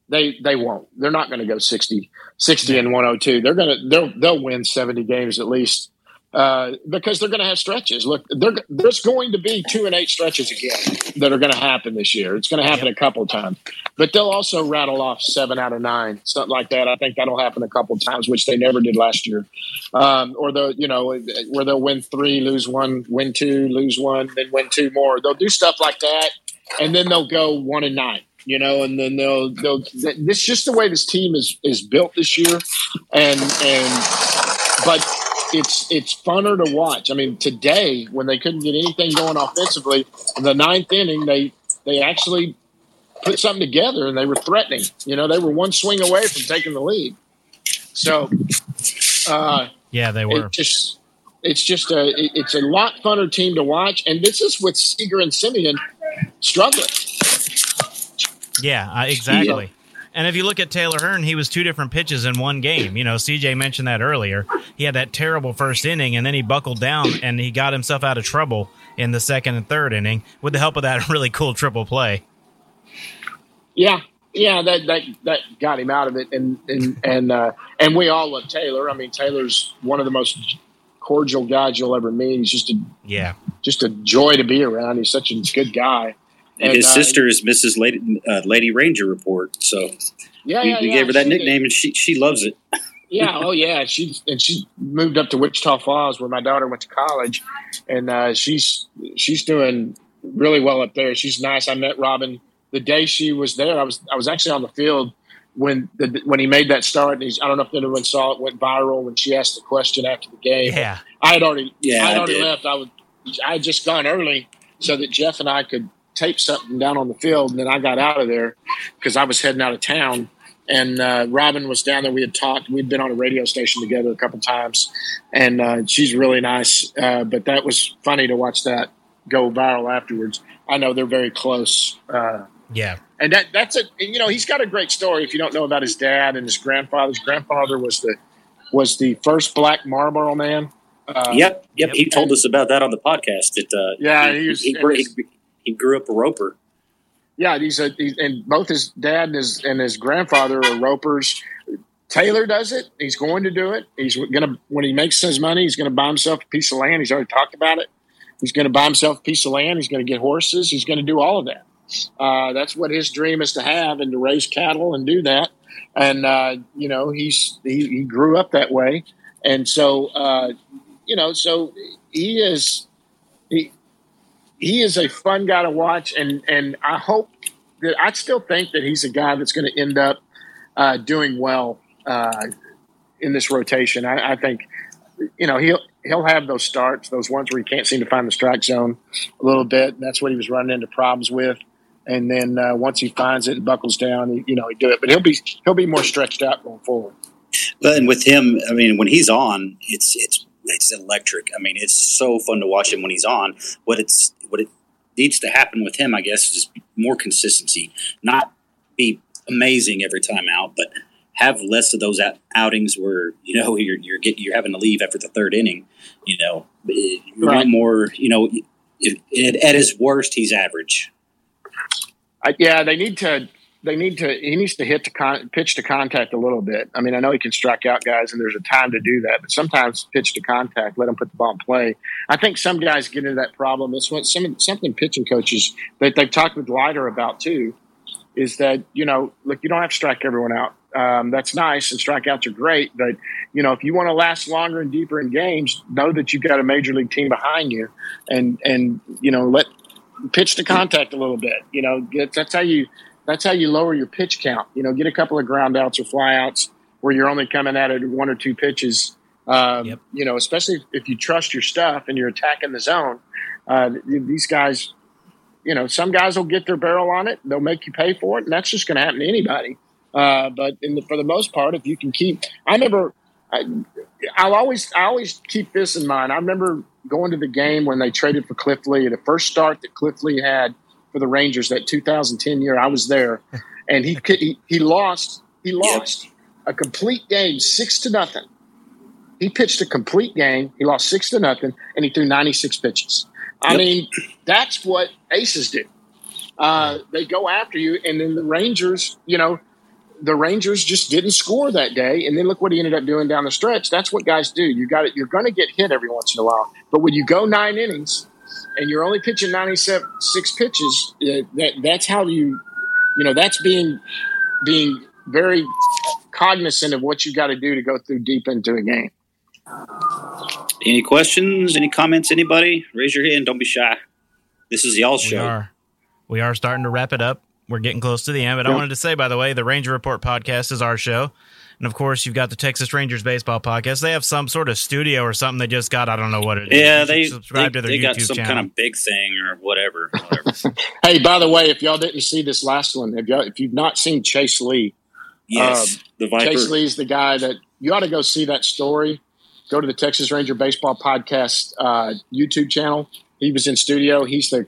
they they won't. They're not going to go 60, 60 yeah. and 102. They're gonna they'll they'll win seventy games at least uh, because they're going to have stretches. Look, there's going to be two and eight stretches again that are going to happen this year. It's going to happen a couple of times, but they'll also rattle off seven out of nine, something like that. I think that'll happen a couple of times, which they never did last year. Um, or the you know where they'll win three, lose one, win two, lose one, then win two more. They'll do stuff like that, and then they'll go one and nine you know, and then they'll they'll. This just the way this team is is built this year, and and but it's it's funner to watch. I mean, today when they couldn't get anything going offensively, in the ninth inning, they they actually put something together and they were threatening. You know, they were one swing away from taking the lead. So, uh, yeah, they were. It just it's just a it's a lot funner team to watch, and this is with Seager and Semien struggling. Yeah, uh, exactly. And if you look at Taylor Hearn, he was two different pitches in one game. You know, CJ mentioned that earlier. He had that terrible first inning, and then he buckled down and he got himself out of trouble in the second and third inning with the help of that really cool triple play. Yeah, yeah, that that that got him out of it, and and and uh, and we all love Taylor. I mean, Taylor's one of the most cordial guys you'll ever meet. He's just a yeah, just a joy to be around. He's such a good guy. And, his uh, sister is Mrs. Lady, uh, Lady Ranger Report. So yeah, we, yeah, we yeah, gave her that she did. nickname, and she she loves it. yeah, oh yeah. She and she moved up to Wichita Falls where my daughter went to college, and uh, she's she's doing really well up there. She's nice. I met Robin the day she was there. I was I was actually on the field when the, when he made that start. And he's, I don't know if anyone saw it went viral when she asked the question after the game. Yeah. I had already Yeah, I had I already did. left. I was I had just gone early so that Jeff and I could tape something down on the field, and then I got out of there because I was heading out of town. And uh, Robin was down there. We had talked. We'd been on a radio station together a couple times, and uh, she's really nice. Uh, but that was funny to watch that go viral afterwards. I know they're very close. Uh, Yeah. and that that's a you know he's got a great story if you don't know about his dad and his grandfather his grandfather was the was the first black marlboro man uh, yep, yep, Yep. He told us about that on the podcast. That uh, Yeah, he, he was- he, grew, he, he grew up a roper. yeah he's a and both his dad and his and his grandfather are ropers. Taylor does it. He's going to do it. He's gonna when he makes his money he's gonna buy himself a piece of land. He's already talked about it. He's gonna buy himself a piece of land. He's gonna get horses. He's gonna do all of that. Uh, that's what his dream is to have and to raise cattle and do that. And uh, you know he's he, he grew up that way. And so uh, you know so he is he is a fun guy to watch and and i hope that i still think that he's a guy that's going to end up uh, doing well uh, in this rotation. I, I think you know he'll he'll have those starts those ones where he can't seem to find the strike zone a little bit. That's what he was running into problems with. And then uh, once he finds it and buckles down you know he do it. But he'll be he'll be more stretched out going forward. But and with him, I mean, when he's on, it's it's it's electric. I mean, it's so fun to watch him when he's on. What it's what it needs to happen with him, I guess, is more consistency. Not be amazing every time out, but have less of those out- outings where you know you're you're get, you're having to leave after the third inning. You know, Right. more. You know, it, it, at his worst, he's average. I, yeah, they need to. They need to. He needs to hit the con, pitch to contact a little bit. I mean, I know he can strike out guys, and there's a time to do that. But sometimes pitch to contact, let him put the ball in play. I think some guys get into that problem. It's what some something pitching coaches that they've talked with Leiter about too. Is that you know, look, you don't have to strike everyone out. Um, that's nice, and strikeouts are great. But you know, if you want to last longer and deeper in games, know that you've got a major league team behind you, and and you know, let pitch to contact a little bit. You know, that's how you that's how you lower your pitch count. You know, get a couple of ground outs or flyouts where you're only coming at it one or two pitches. Um, Yep. You know, especially if you trust your stuff and you're attacking the zone. Uh, these guys, you know, some guys will get their barrel on it. They'll make you pay for it, and that's just going to happen to anybody. Uh, but in the, for the most part, if you can keep, I remember, I, I'll always, I always keep this in mind. I remember going to the game when they traded for Cliff Lee, the first start that Cliff Lee had for the Rangers that 2010 year. I was there, and he he, he lost. He lost a complete game, six to nothing. He pitched a complete game. He lost six to nothing, and he threw 96 pitches. I Yep. mean, that's what aces do. Uh, they go after you, and then the Rangers, you know, the Rangers just didn't score that day, and then look what he ended up doing down the stretch. That's what guys do. You got it. You're going to get hit every once in a while, but when you go nine innings and you're only pitching 97 six pitches, uh, that that's how you, you know, that's being being very cognizant of what you got to do to go through deep into a game. Any questions? Any comments? Anybody? Raise your hand. Don't be shy. This is y'all's We show. are. We are starting to wrap it up. We're getting close to the end, but I wanted to say, by the way, the Ranger Report podcast is our show. And of course, you've got the Texas Rangers baseball podcast. They have some sort of studio or something they just got. I don't know what it is. Yeah, they subscribe they, to their they YouTube got some channel. kind of big thing or whatever. whatever. Hey, by the way, if y'all didn't see this last one, if, y'all, if you've not seen Chase Lee, yes, the Viper. Chase Lee's the guy that you ought to go see that story. Go to the Texas Ranger Baseball Podcast uh, YouTube channel. He was in studio. He's the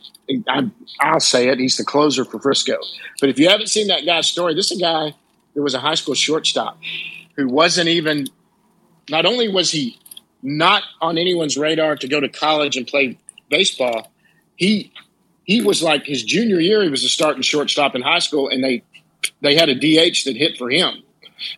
I'm, I'll say it. He's the closer for Frisco. But if you haven't seen that guy's story, this is a guy that was a high school shortstop who wasn't even. Not only was he not on anyone's radar to go to college and play baseball, he he was like his junior year. He was a starting shortstop in high school, and they they had a DH that hit for him.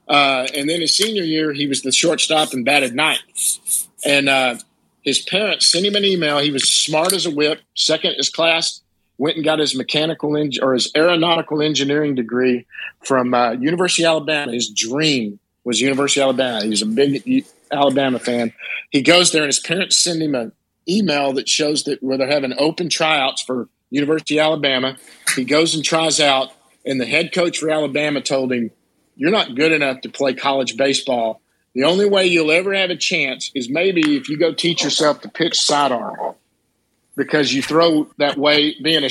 Uh, and then his senior year, he was the shortstop and batted ninth. And uh, his parents sent him an email. He was smart as a whip, second his class, went and got his mechanical eng- or his aeronautical engineering degree from uh, University of Alabama. His dream was University of Alabama. He's a big Alabama fan. He goes there, and his parents send him an email that shows that where they're having open tryouts for University of Alabama. He goes and tries out, and the head coach for Alabama told him, "You're not good enough to play college baseball." The only way you'll ever have a chance is maybe if you go teach yourself to pitch sidearm because you throw that way. Being a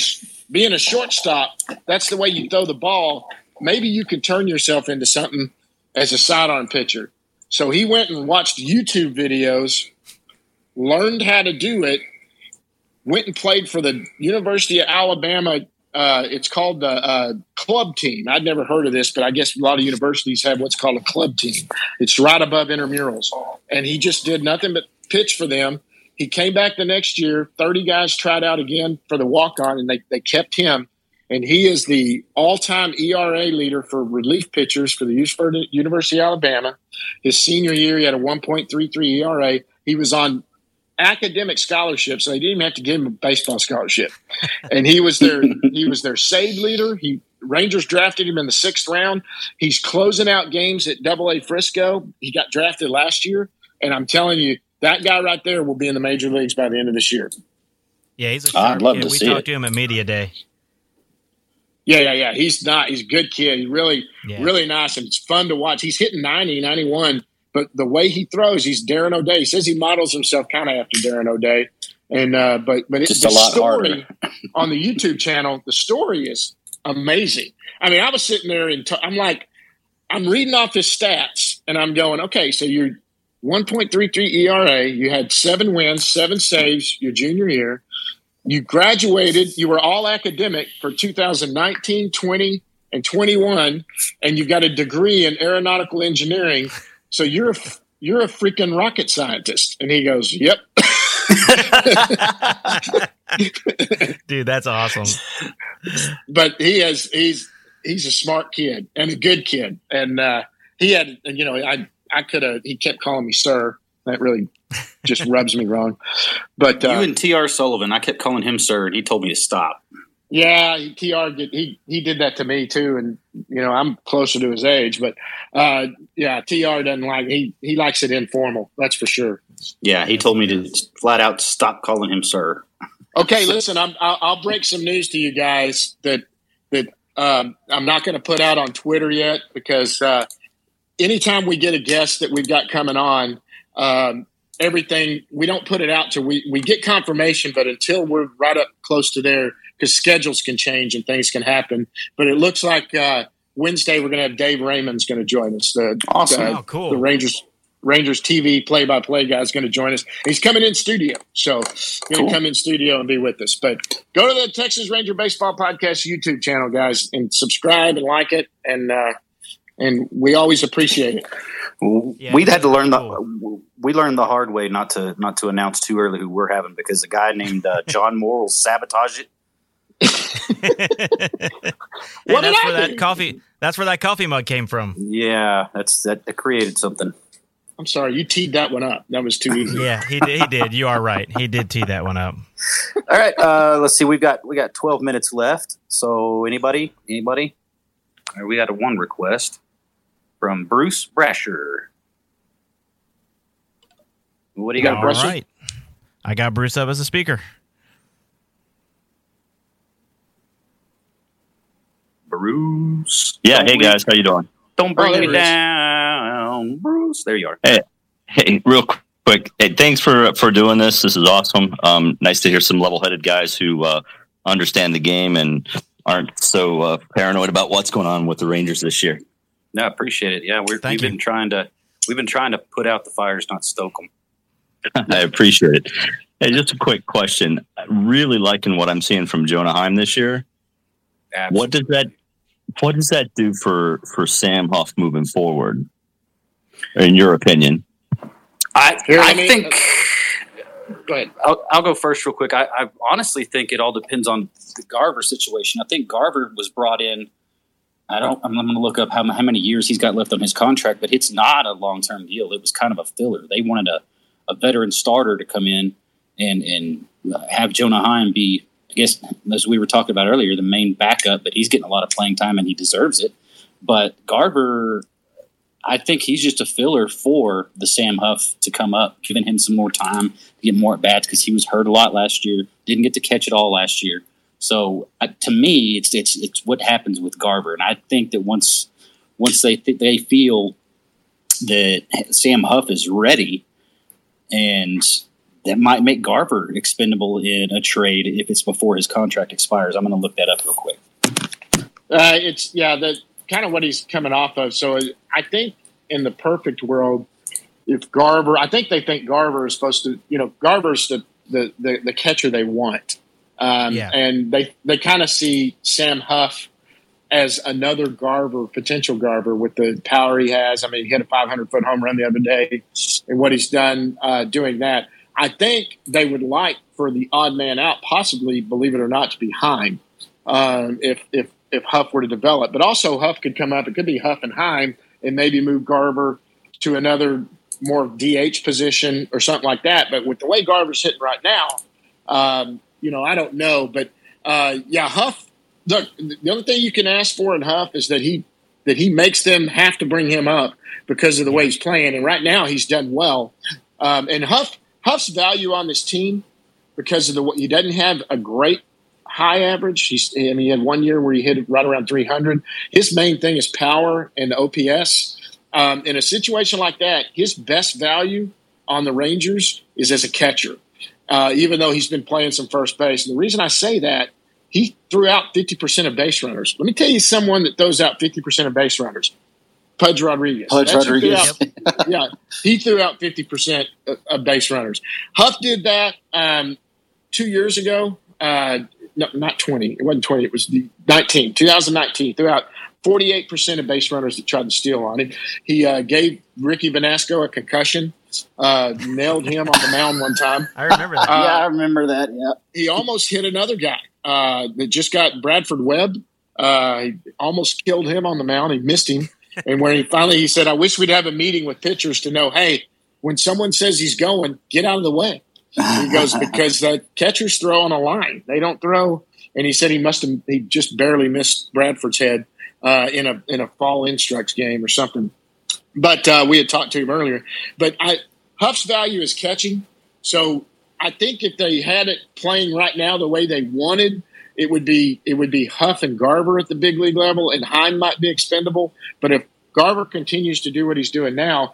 being a shortstop, that's the way you throw the ball. Maybe you can turn yourself into something as a sidearm pitcher. So he went and watched YouTube videos, learned how to do it, went and played for the University of Alabama. Uh, it's called the uh, club team. I'd never heard of this, but I guess a lot of universities have what's called a club team. It's right above intramurals. And he just did nothing but pitch for them. He came back the next year. 30 guys tried out again for the walk on, and they, they kept him. And he is the all time ERA leader for relief pitchers for the University of Alabama. His senior year, he had a 1.33 ERA. He was on academic scholarship, so they didn't even have to give him a baseball scholarship. And he was their he was their save leader. He Rangers drafted him in the sixth round. He's closing out games at Double A Frisco. He got drafted last year, and I'm telling you, that guy right there will be in the major leagues by the end of this year. Yeah, he's a I'd love kid. to We see talked it. to him at media day. Yeah, yeah, yeah. He's not. He's a good kid. He's really, Yeah. really nice, and it's fun to watch. He's hitting 90, 91, but the way he throws, he's Darren O'Day. He says he models himself kind of after Darren O'Day, and uh, but but it's Just the a lot story harder. on the YouTube channel. The story is amazing. I mean, I was sitting there and t- I'm like, I'm reading off his stats, and I'm going, okay, so you're 1.33 ERA. You had seven wins, seven saves your junior year. You graduated. You were all academic for 2019, 20, and 21, and you've got a degree in aeronautical engineering. So you're a you're a freaking rocket scientist. And he goes, "Yep." Dude, that's awesome. but he has he's he's a smart kid and a good kid, and uh, he had and you know I I could have he kept calling me sir. That really just rubs me wrong. But uh, you and T.R. Sullivan, I kept calling him sir, and he told me to stop. Yeah, Tr did he he did that to me too, and you know I'm closer to his age, but uh, yeah, Tr doesn't like he he likes it informal. That's for sure. Yeah, he told me to flat out stop calling him sir. Okay, listen, I'm, I'll, I'll break some news to you guys that that um, I'm not going to put out on Twitter yet because uh, anytime we get a guest that we've got coming on, um, everything we don't put it out till we we get confirmation, but until we're right up close to there, because schedules can change and things can happen. But it looks like uh, Wednesday we're going to have Dave Raymond's going to join us. The, Awesome. the- Oh, cool. The Rangers. Rangers TV play by play guy is going to join us. He's coming in studio. So going to come in studio and be with us. But go to the Texas Ranger Baseball Podcast YouTube channel, guys, and subscribe and like it. And uh, and we always appreciate it. Yeah, we had to learn cool. the we learned the hard way not to not to announce too early who we're having because a guy named uh, John Moore will sabotage it. Hey, What did that's I where that do? coffee. That's where that coffee mug came from. Yeah, that's that, that created something. I'm sorry, you teed that one up. That was too easy. Yeah, he did. He did. You are right. He did tee that one up. All right, uh, let's see. We've got we got twelve minutes left. So anybody, anybody? All right, we got a one request from Bruce Brasher. What do you got, All Bruce? right. I got Bruce up as a speaker. Bruce. Yeah, Don't hey leave- guys, how you doing? Don't bring Oh, me he is. down, Bruce. There you are. Hey, real quick, hey, thanks for for doing this. This is awesome. Um, nice to hear some level-headed guys who uh, understand the game and aren't so uh, paranoid about what's going on with the Rangers this year. No, I appreciate it. Yeah, we're, we've you. been trying to we've been trying to put out the fires, not stoke them. I appreciate it. Hey, just a quick question. Really liking what I'm seeing from Jonah Heim this year. What does that What does that do for for Sam Huff moving forward? In your opinion? I Here, I me- think Go ahead. I'll, I'll go first real quick. I, I honestly think it all depends on the Garver situation. I think Garver was brought in. I don't. I'm, going to look up how, how many years he's got left on his contract, but it's not a long term deal. It was kind of a filler. They wanted a, a veteran starter to come in and and have Jonah Heim be I guess as we were talking about earlier, the main backup, but he's getting a lot of playing time and he deserves it. But Garver, I think he's just a filler for the Sam Huff to come up, giving him some more time to get more at bats because he was hurt a lot last year, didn't get to catch it all last year. So uh, to me, it's it's it's what happens with Garver, and I think that once once they th- they feel that Sam Huff is ready, and that might make Garver expendable in a trade if it's before his contract expires. I'm going to look that up real quick. Uh, it's yeah, the kind of what he's coming off of. So I think in the perfect world, if Garver, I think they think Garver is supposed to, you know, Garver's the the the, the catcher they want, um, Yeah. and they they kind of see Sam Huff as another Garver, potential Garver with the power he has. I mean, he hit a 500 foot home run the other day, and what he's done uh, doing that. I think they would like for the odd man out, possibly, believe it or not, to be Heim um, if if if Huff were to develop. But also Huff could come up. It could be Huff and Heim, and maybe move Garver to another more DH position or something like that. But with the way Garver's hitting right now, um, you know, I don't know. But uh, yeah, Huff. Look, the only thing you can ask for in Huff is that he that he makes them have to bring him up because of the way he's playing. And right now, he's done well. Um, and Huff Huff's value on this team because of the he doesn't have a great high average. He's I mean he had one year where he hit right around 300. His main thing is power and OPS. Um, in a situation like that, his best value on the Rangers is as a catcher, uh, even though he's been playing some first base. And the reason I say that, he threw out 50% of base runners. Let me tell you someone that throws out 50% of base runners. Pudge Rodriguez. Pudge That's Rodriguez. out- yeah, he threw out 50% of- of base runners. Huff did that um, two years ago. Uh, no, not 20. It wasn't 20. It was the 19, 2019. Threw out 48% of base runners that tried to steal on him. He uh, gave Ricky Vanasco a concussion, uh, nailed him on the mound one time. I remember that. Uh, yeah, I remember that. Yeah. He almost hit another guy uh, that just got Bradford Webb. Uh, he almost killed him on the mound. He missed him. And when he finally he said, I wish we'd have a meeting with pitchers to know, hey, when someone says he's going, get out of the way. He goes, because the catchers throw on a line. They don't throw. And he said he must have he just barely missed Bradford's head uh, in a in a fall instructs game or something. But uh, we had talked to him earlier. But I, Huff's value is catching. So I think if they had it playing right now the way they wanted, it would be it would be Huff and Garver at the big league level, and Heim might be expendable. But if Garver continues to do what he's doing now,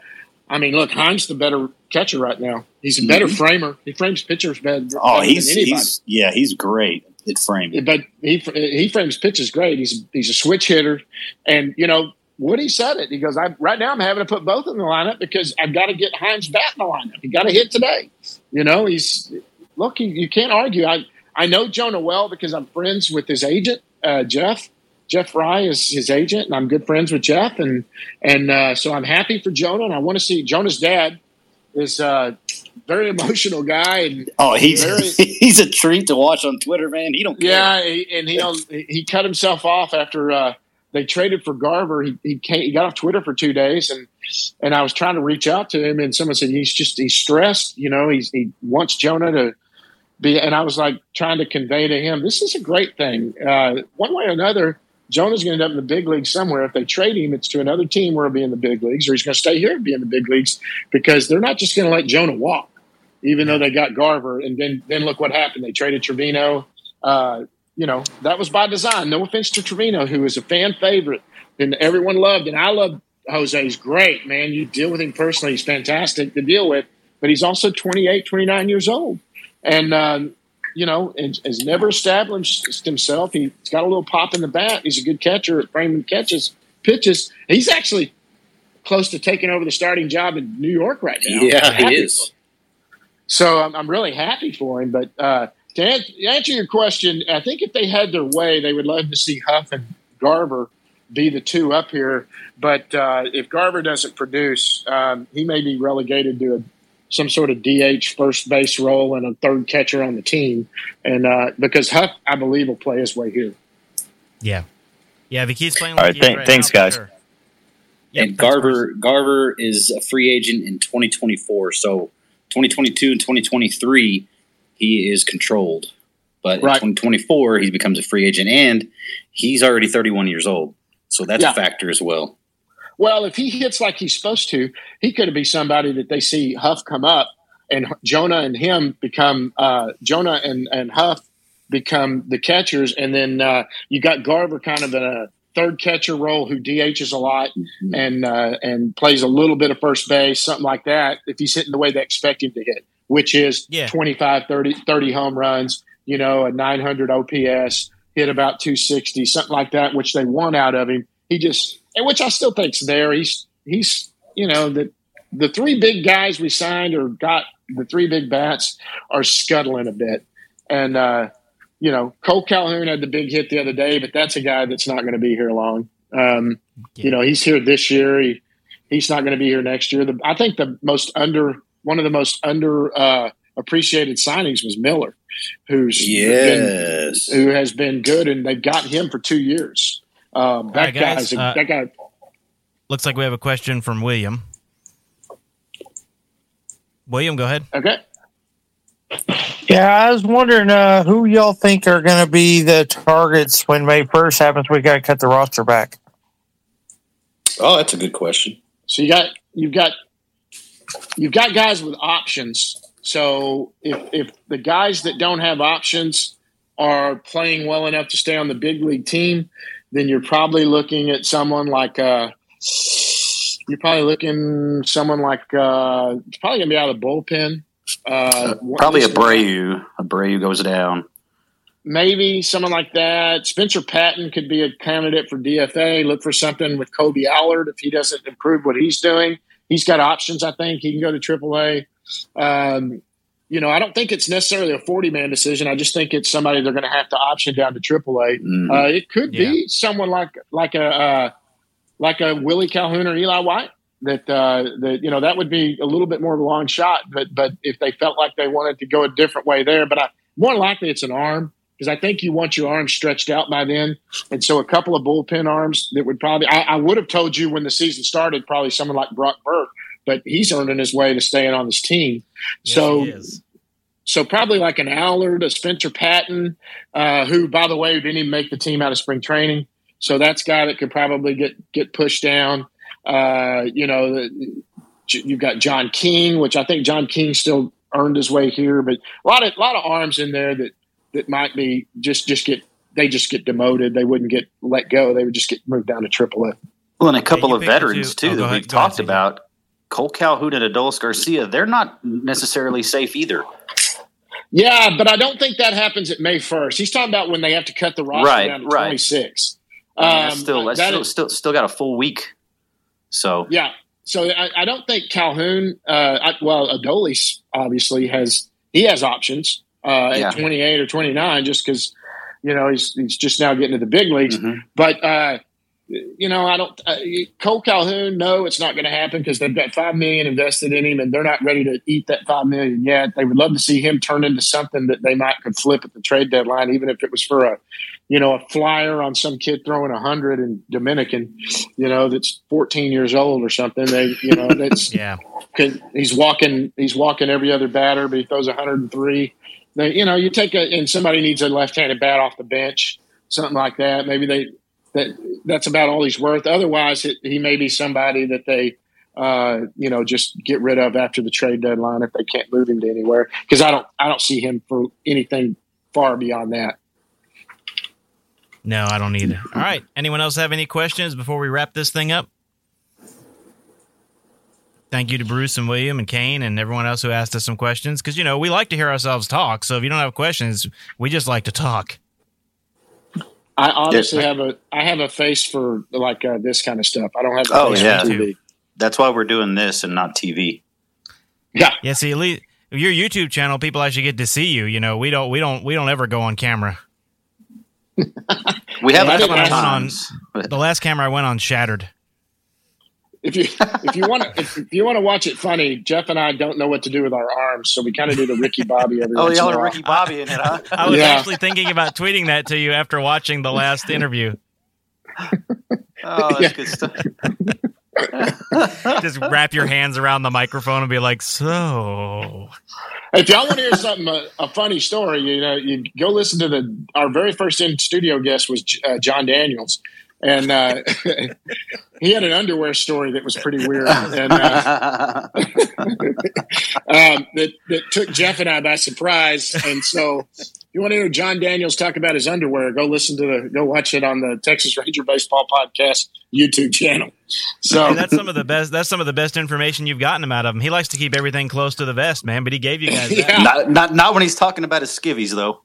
I mean, look, Heim's the better catcher right now. He's a better framer. He frames pitchers better. Mm-hmm. Oh, better he's he's yeah, he's great at framing. but he he frames pitches great. He's he's a switch hitter, and you know Woody said it. He goes, I, right now I'm having to put both in the lineup because I've got to get Heim's bat in the lineup. He got to hit today. You know, he's look. You, you can't argue. I I know Jonah well because I'm friends with his agent, uh, Jeff. Jeff Frye is his agent, and I'm good friends with Jeff, and and uh, so I'm happy for Jonah, and I want to see Jonah's dad is a very emotional guy, and Oh, he's Very- he's a treat to watch on Twitter, man. He don't care. Yeah, he, and he he cut himself off after uh, they traded for Garver. He he, came, he got off Twitter for two days, and and I was trying to reach out to him, and someone said he's just he's stressed. You know, he's he wants Jonah to be, and I was like trying to convey to him, this is a great thing. Uh, one way or another, Jonah's going to end up in the big leagues somewhere. If they trade him, it's to another team where he'll be in the big leagues, or he's going to stay here and be in the big leagues because they're not just going to let Jonah walk, even though they got Garver. And then then look what happened. They traded Trevino. Uh, you know, that was by design. No offense to Trevino, who is a fan favorite and everyone loved. And I love Jose. He's great, man. You deal with him personally. He's fantastic to deal with. But he's also 28, 29 years old. And, um, you know, and has never established himself. He's got a little pop in the bat. He's a good catcher at framing catches, pitches. He's actually close to taking over the starting job in New York right now. Yeah, he is. so I'm, I'm really happy for him. But uh, to an- answer your question, I think if they had their way, they would love to see Huff and Garver be the two up here. But uh, if Garver doesn't produce, um, he may be relegated to a, some sort of DH first base role and a third catcher on the team. And uh, because Huff, I believe, will play his way here. Yeah. Yeah, if he keeps playing All like right, he is right thanks, now, guys. sure. Yep, and thanks, Garver Garver is a free agent in 2024. So 2022 and 2023, he is controlled. But Right. in 2024, he becomes a free agent, and he's already 31 years old, so that's Yeah. a factor as well. Well, if he hits like he's supposed to, he could be somebody that they see Huff come up and Jonah and him become uh, Jonah and, and Huff become the catchers, and then uh, you got Garver kind of in a third catcher role who DHs a lot and uh, and plays a little bit of first base, something like that. If he's hitting the way they expect him to hit, which is Yeah. 25, 30, 30 home runs, you know, a 900 OPS, hit about 260, something like that, which they want out of him. He just, and which I still think's there. He's, he's, you know, the, the three big guys we signed or got the three big bats are scuttling a bit. And, uh, you know, Cole Calhoun had the big hit the other day, but that's a guy that's not going to be here long. Um, You know, he's here this year. He, he's not going to be here next year. The, I think the most under, one of the most under uh, appreciated signings was Miller, who's been, who has been good, and they've got him for two years. Um, that right, guys, guy's a, uh, that guy. Looks like we have a question from William. William, go ahead. Okay. Yeah, I was wondering uh, who y'all think are going to be the targets when May 1st happens. We got to cut the roster back. Oh, that's a good question. So you got you've got you've got guys with options. So if if the guys that don't have options are playing well enough to stay on the big league team, then you're probably looking at someone like uh you're probably looking someone like uh it's probably gonna be out of the bullpen. Uh, Probably a this one- Abreu. A Abreu goes down. maybe someone like that. Spencer Patton could be a candidate for DFA. Look for something with Kolby Allard if he doesn't improve what he's doing. He's got options. I think he can go to AAA. Um, you know, I don't think it's necessarily a forty-man decision. I just think it's somebody they're going to have to option down to AAA. Mm. Uh, it could Yeah. be someone like like a uh, like a Willie Calhoun or Eli White. That uh, that you know that would be a little bit more of a long shot, but but if they felt like they wanted to go a different way there, but I, more likely it's an arm because I think you want your arms stretched out by then, and so a couple of bullpen arms that would probably I, I would have told you when the season started probably someone like Brock Burke, but he's earning his way to staying on this team. Yes, so so probably like an Allard, a Spencer Patton, uh, who, by the way, didn't even make the team out of spring training. So that's guy that could probably get get pushed down. Uh, you know, the, you've got John King, which I think John King still earned his way here, but a lot of a lot of arms in there that that might be just just get they just get demoted. They wouldn't get let go. They would just get moved down to Triple AAA. Well, and a couple you of veterans too oh, that ahead- we've go ahead, talked about. Cole Calhoun and Adolis Garcia, they're not necessarily safe either. Yeah, but I don't think that happens at May first. He's talking about when they have to cut the roster Right, down to right. twenty six. I mean, still, that's that still, is- still, still got a full week. So Yeah. So I, I don't think Calhoun, uh, I, well, Adolis obviously has, he has options uh, Yeah. at 28 or 29 just because, you know, he's, he's just now getting to the big leagues. Mhm. But, uh, you know, I don't, uh, Cole Calhoun, no, it's not going to happen because they've got 5 million invested in him and they're not ready to eat that 5 million yet. They would love to see him turn into something that they might could flip at the trade deadline, even if it was for a, you know, a flyer on some kid throwing a hundred in Dominican, you know, that's 14 years old or something. They, you know, that's, Yeah. can, he's walking, he's walking every other batter, but he throws 103. They, you know, you take a, and somebody needs a left-handed bat off the bench, something like that. Maybe they, that that's about all he's worth. Otherwise, it, he may be somebody that they, uh, you know, just get rid of after the trade deadline if they can't move him to anywhere. Because I don't, I don't see him for anything far beyond that. No, I don't either. All right. Anyone else have any questions before we wrap this thing up? Thank you to Bruce and William and Kane and everyone else who asked us some questions. Because, you know, we like to hear ourselves talk. So if you don't have questions, we just like to talk. I honestly have a, I have a face for like uh, this kind of stuff. I don't have a Oh, face yeah. for TV. that's why we're doing this and not TV. Yeah. Yeah, see, at least your YouTube channel, people actually get to see you. You know, we don't, we don't, we don't ever go on camera. We have Yeah, I a didn't couple of ask- times. The last camera I went on shattered. If you if you want to if, if you want to watch it funny, Jeff and I don't know what to do with our arms, so we kind of do the Ricky Bobby every Oh, y'all a are. Ricky Bobby in it, huh? I was Yeah. actually thinking about tweeting that to you after watching the last interview. Oh, that's good stuff. Just wrap your hands around the microphone and be like, "So, if y'all want to hear something, a, a, funny story, you know, you go listen to the our very first in studio guest was uh, Jon Daniels, and uh, he had an underwear story that was pretty weird, and uh, um, that that took Jeff and I by surprise. And so, if you want to hear Jon Daniels talk about his underwear, go listen to the go watch it on the Texas Ranger Baseball Podcast YouTube channel. So hey, that's some of the best. That's some of the best information you've gotten him out of him. He likes to keep everything close to the vest, man. But he gave you guys that. yeah. not, not not when he's talking about his skivvies though.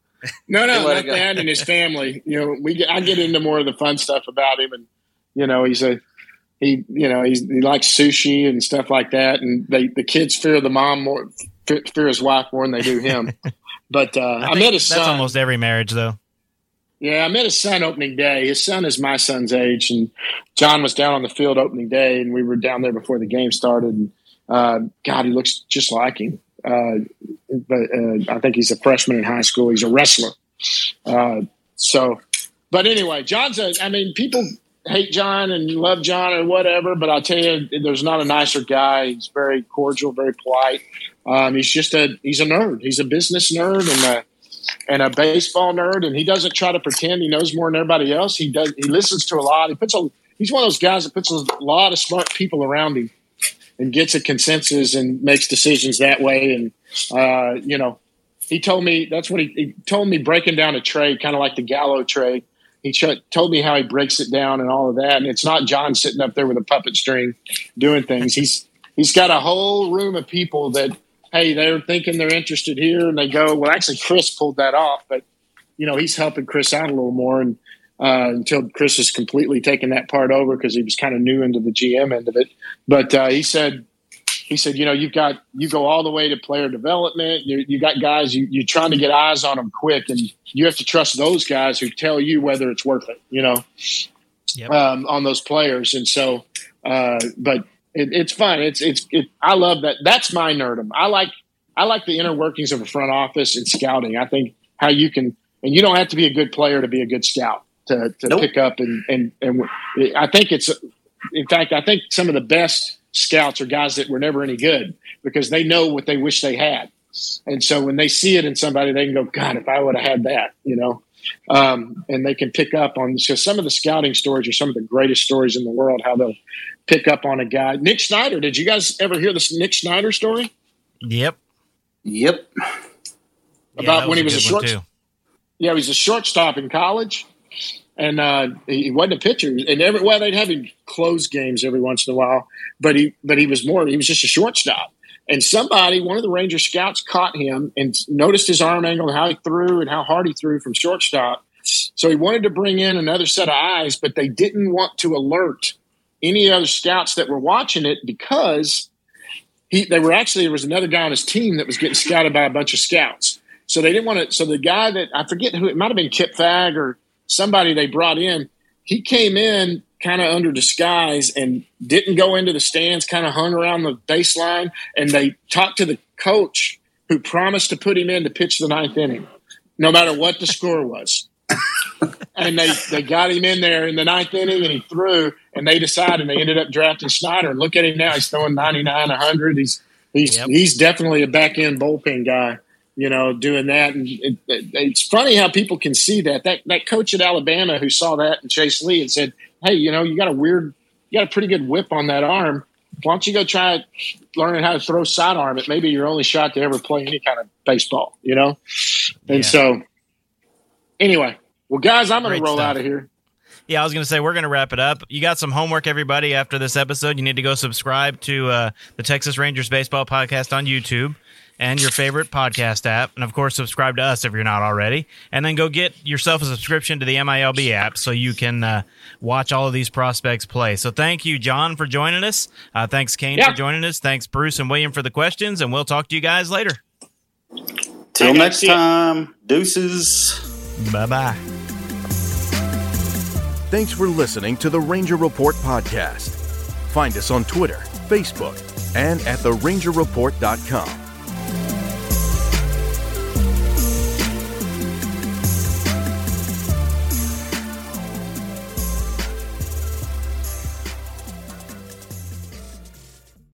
No, no, not that and his family. You know, we get, I get into more of the fun stuff about him, and you know, he's a he, you know, he's, he likes sushi and stuff like that, and they the kids fear the mom more, fear his wife more than they do him. but uh, I, I met his son. That's almost every marriage, though. Yeah, I met his son opening day. His son is my son's age, and John was down on the field opening day, and we were down there before the game started. And uh, God, he looks just like him. Uh, but uh, I think he's a freshman in high school. He's a wrestler. Uh, so, but anyway, John's a. I mean, people hate John and love John or whatever, but I'll tell you, there's not a nicer guy. He's very cordial, very polite. Um, he's just a he's a nerd. He's a business nerd and a and a baseball nerd, and he doesn't try to pretend he knows more than everybody else. He does. He listens to a lot. He puts a. He's one of those guys that puts a lot of smart people around him and gets a consensus and makes decisions that way. And uh, you know, he told me that's what he, he told me breaking down a trade, kind of like the Gallo trade. He ch- told me how he breaks it down and all of that. And it's not John sitting up there with a puppet string doing things. He's he's got a whole room of people that hey, they're thinking they're interested here, and they go. Well, actually, Chris pulled that off, but you know he's helping Chris out a little more and. Uh, until Chris has completely taken that part over because he was kind of new into the GM end of it. But uh, he said he said, you know, you've got you go all the way to player development. You, you got guys you, you're trying to get eyes on them quick, and you have to trust those guys who tell you whether it's worth it. You know, yep. um, on those players, and so, uh, but it, it's fun. It's it's it, I love that. That's my nerdum. I like I like the inner workings of a front office and scouting. I think how you can, and you don't have to be a good player to be a good scout to, to nope. pick up and and and I think it's in fact I think some of the best scouts are guys that were never any good because they know what they wish they had. And so when they see it in somebody, they can go, God, if I would have had that, you know, um, and they can pick up on so some of the scouting stories are some of the greatest stories in the world, how they'll pick up on a guy. Nick Snyder, did you guys ever hear this Nick Snyder story? Yep. Yep. About yeah, when he was a short. Yeah, he was a shortstop in college and uh, he wasn't a pitcher. And every well, they'd have him close games every once in a while, but he but he was more. He was just a shortstop. And somebody, one of the Ranger scouts, caught him and noticed his arm angle and how he threw and how hard he threw from shortstop. So he wanted to bring in another set of eyes, but they didn't want to alert any other scouts that were watching it because he they were actually there was another guy on his team that was getting scouted by a bunch of scouts. So they didn't want to. So the guy that I forget who it might have been Kip Fagg or somebody they brought in, he came in kind of under disguise and didn't go into the stands, kind of hung around the baseline, and they talked to the coach who promised to put him in to pitch the ninth inning, no matter what the score was. and they, they got him in there in the ninth inning and he threw and they decided they ended up drafting Snyder and look at him now he's throwing 99 100 he's he's yep. he's definitely a back end bullpen guy you know, doing that. And it, it, it's funny how people can see that. That that coach at Alabama who saw that and Chase Lee and said, "Hey, you know, you got a weird, you got a pretty good whip on that arm. Why don't you go try learning how to throw sidearm? It may be your only shot to ever play any kind of baseball, you know." And yeah. so, anyway, well, guys, I'm going to roll stuff. out of here. Yeah, I was going to say we're going to wrap it up. You got some homework, everybody. After this episode, you need to go subscribe to uh, the Texas Rangers baseball podcast on YouTube and your favorite podcast app. And of course, subscribe to us if you're not already. And then go get yourself a subscription to the MILB app so you can uh, watch all of these prospects play. So thank you, John, for joining us. Uh, thanks, Kane, yeah. for joining us. Thanks, Bruce and William, for the questions. And we'll talk to you guys later. Till next time, deuces. Bye bye. Thanks for listening to the Ranger Report podcast. Find us on Twitter, Facebook, and at therangerreport.com.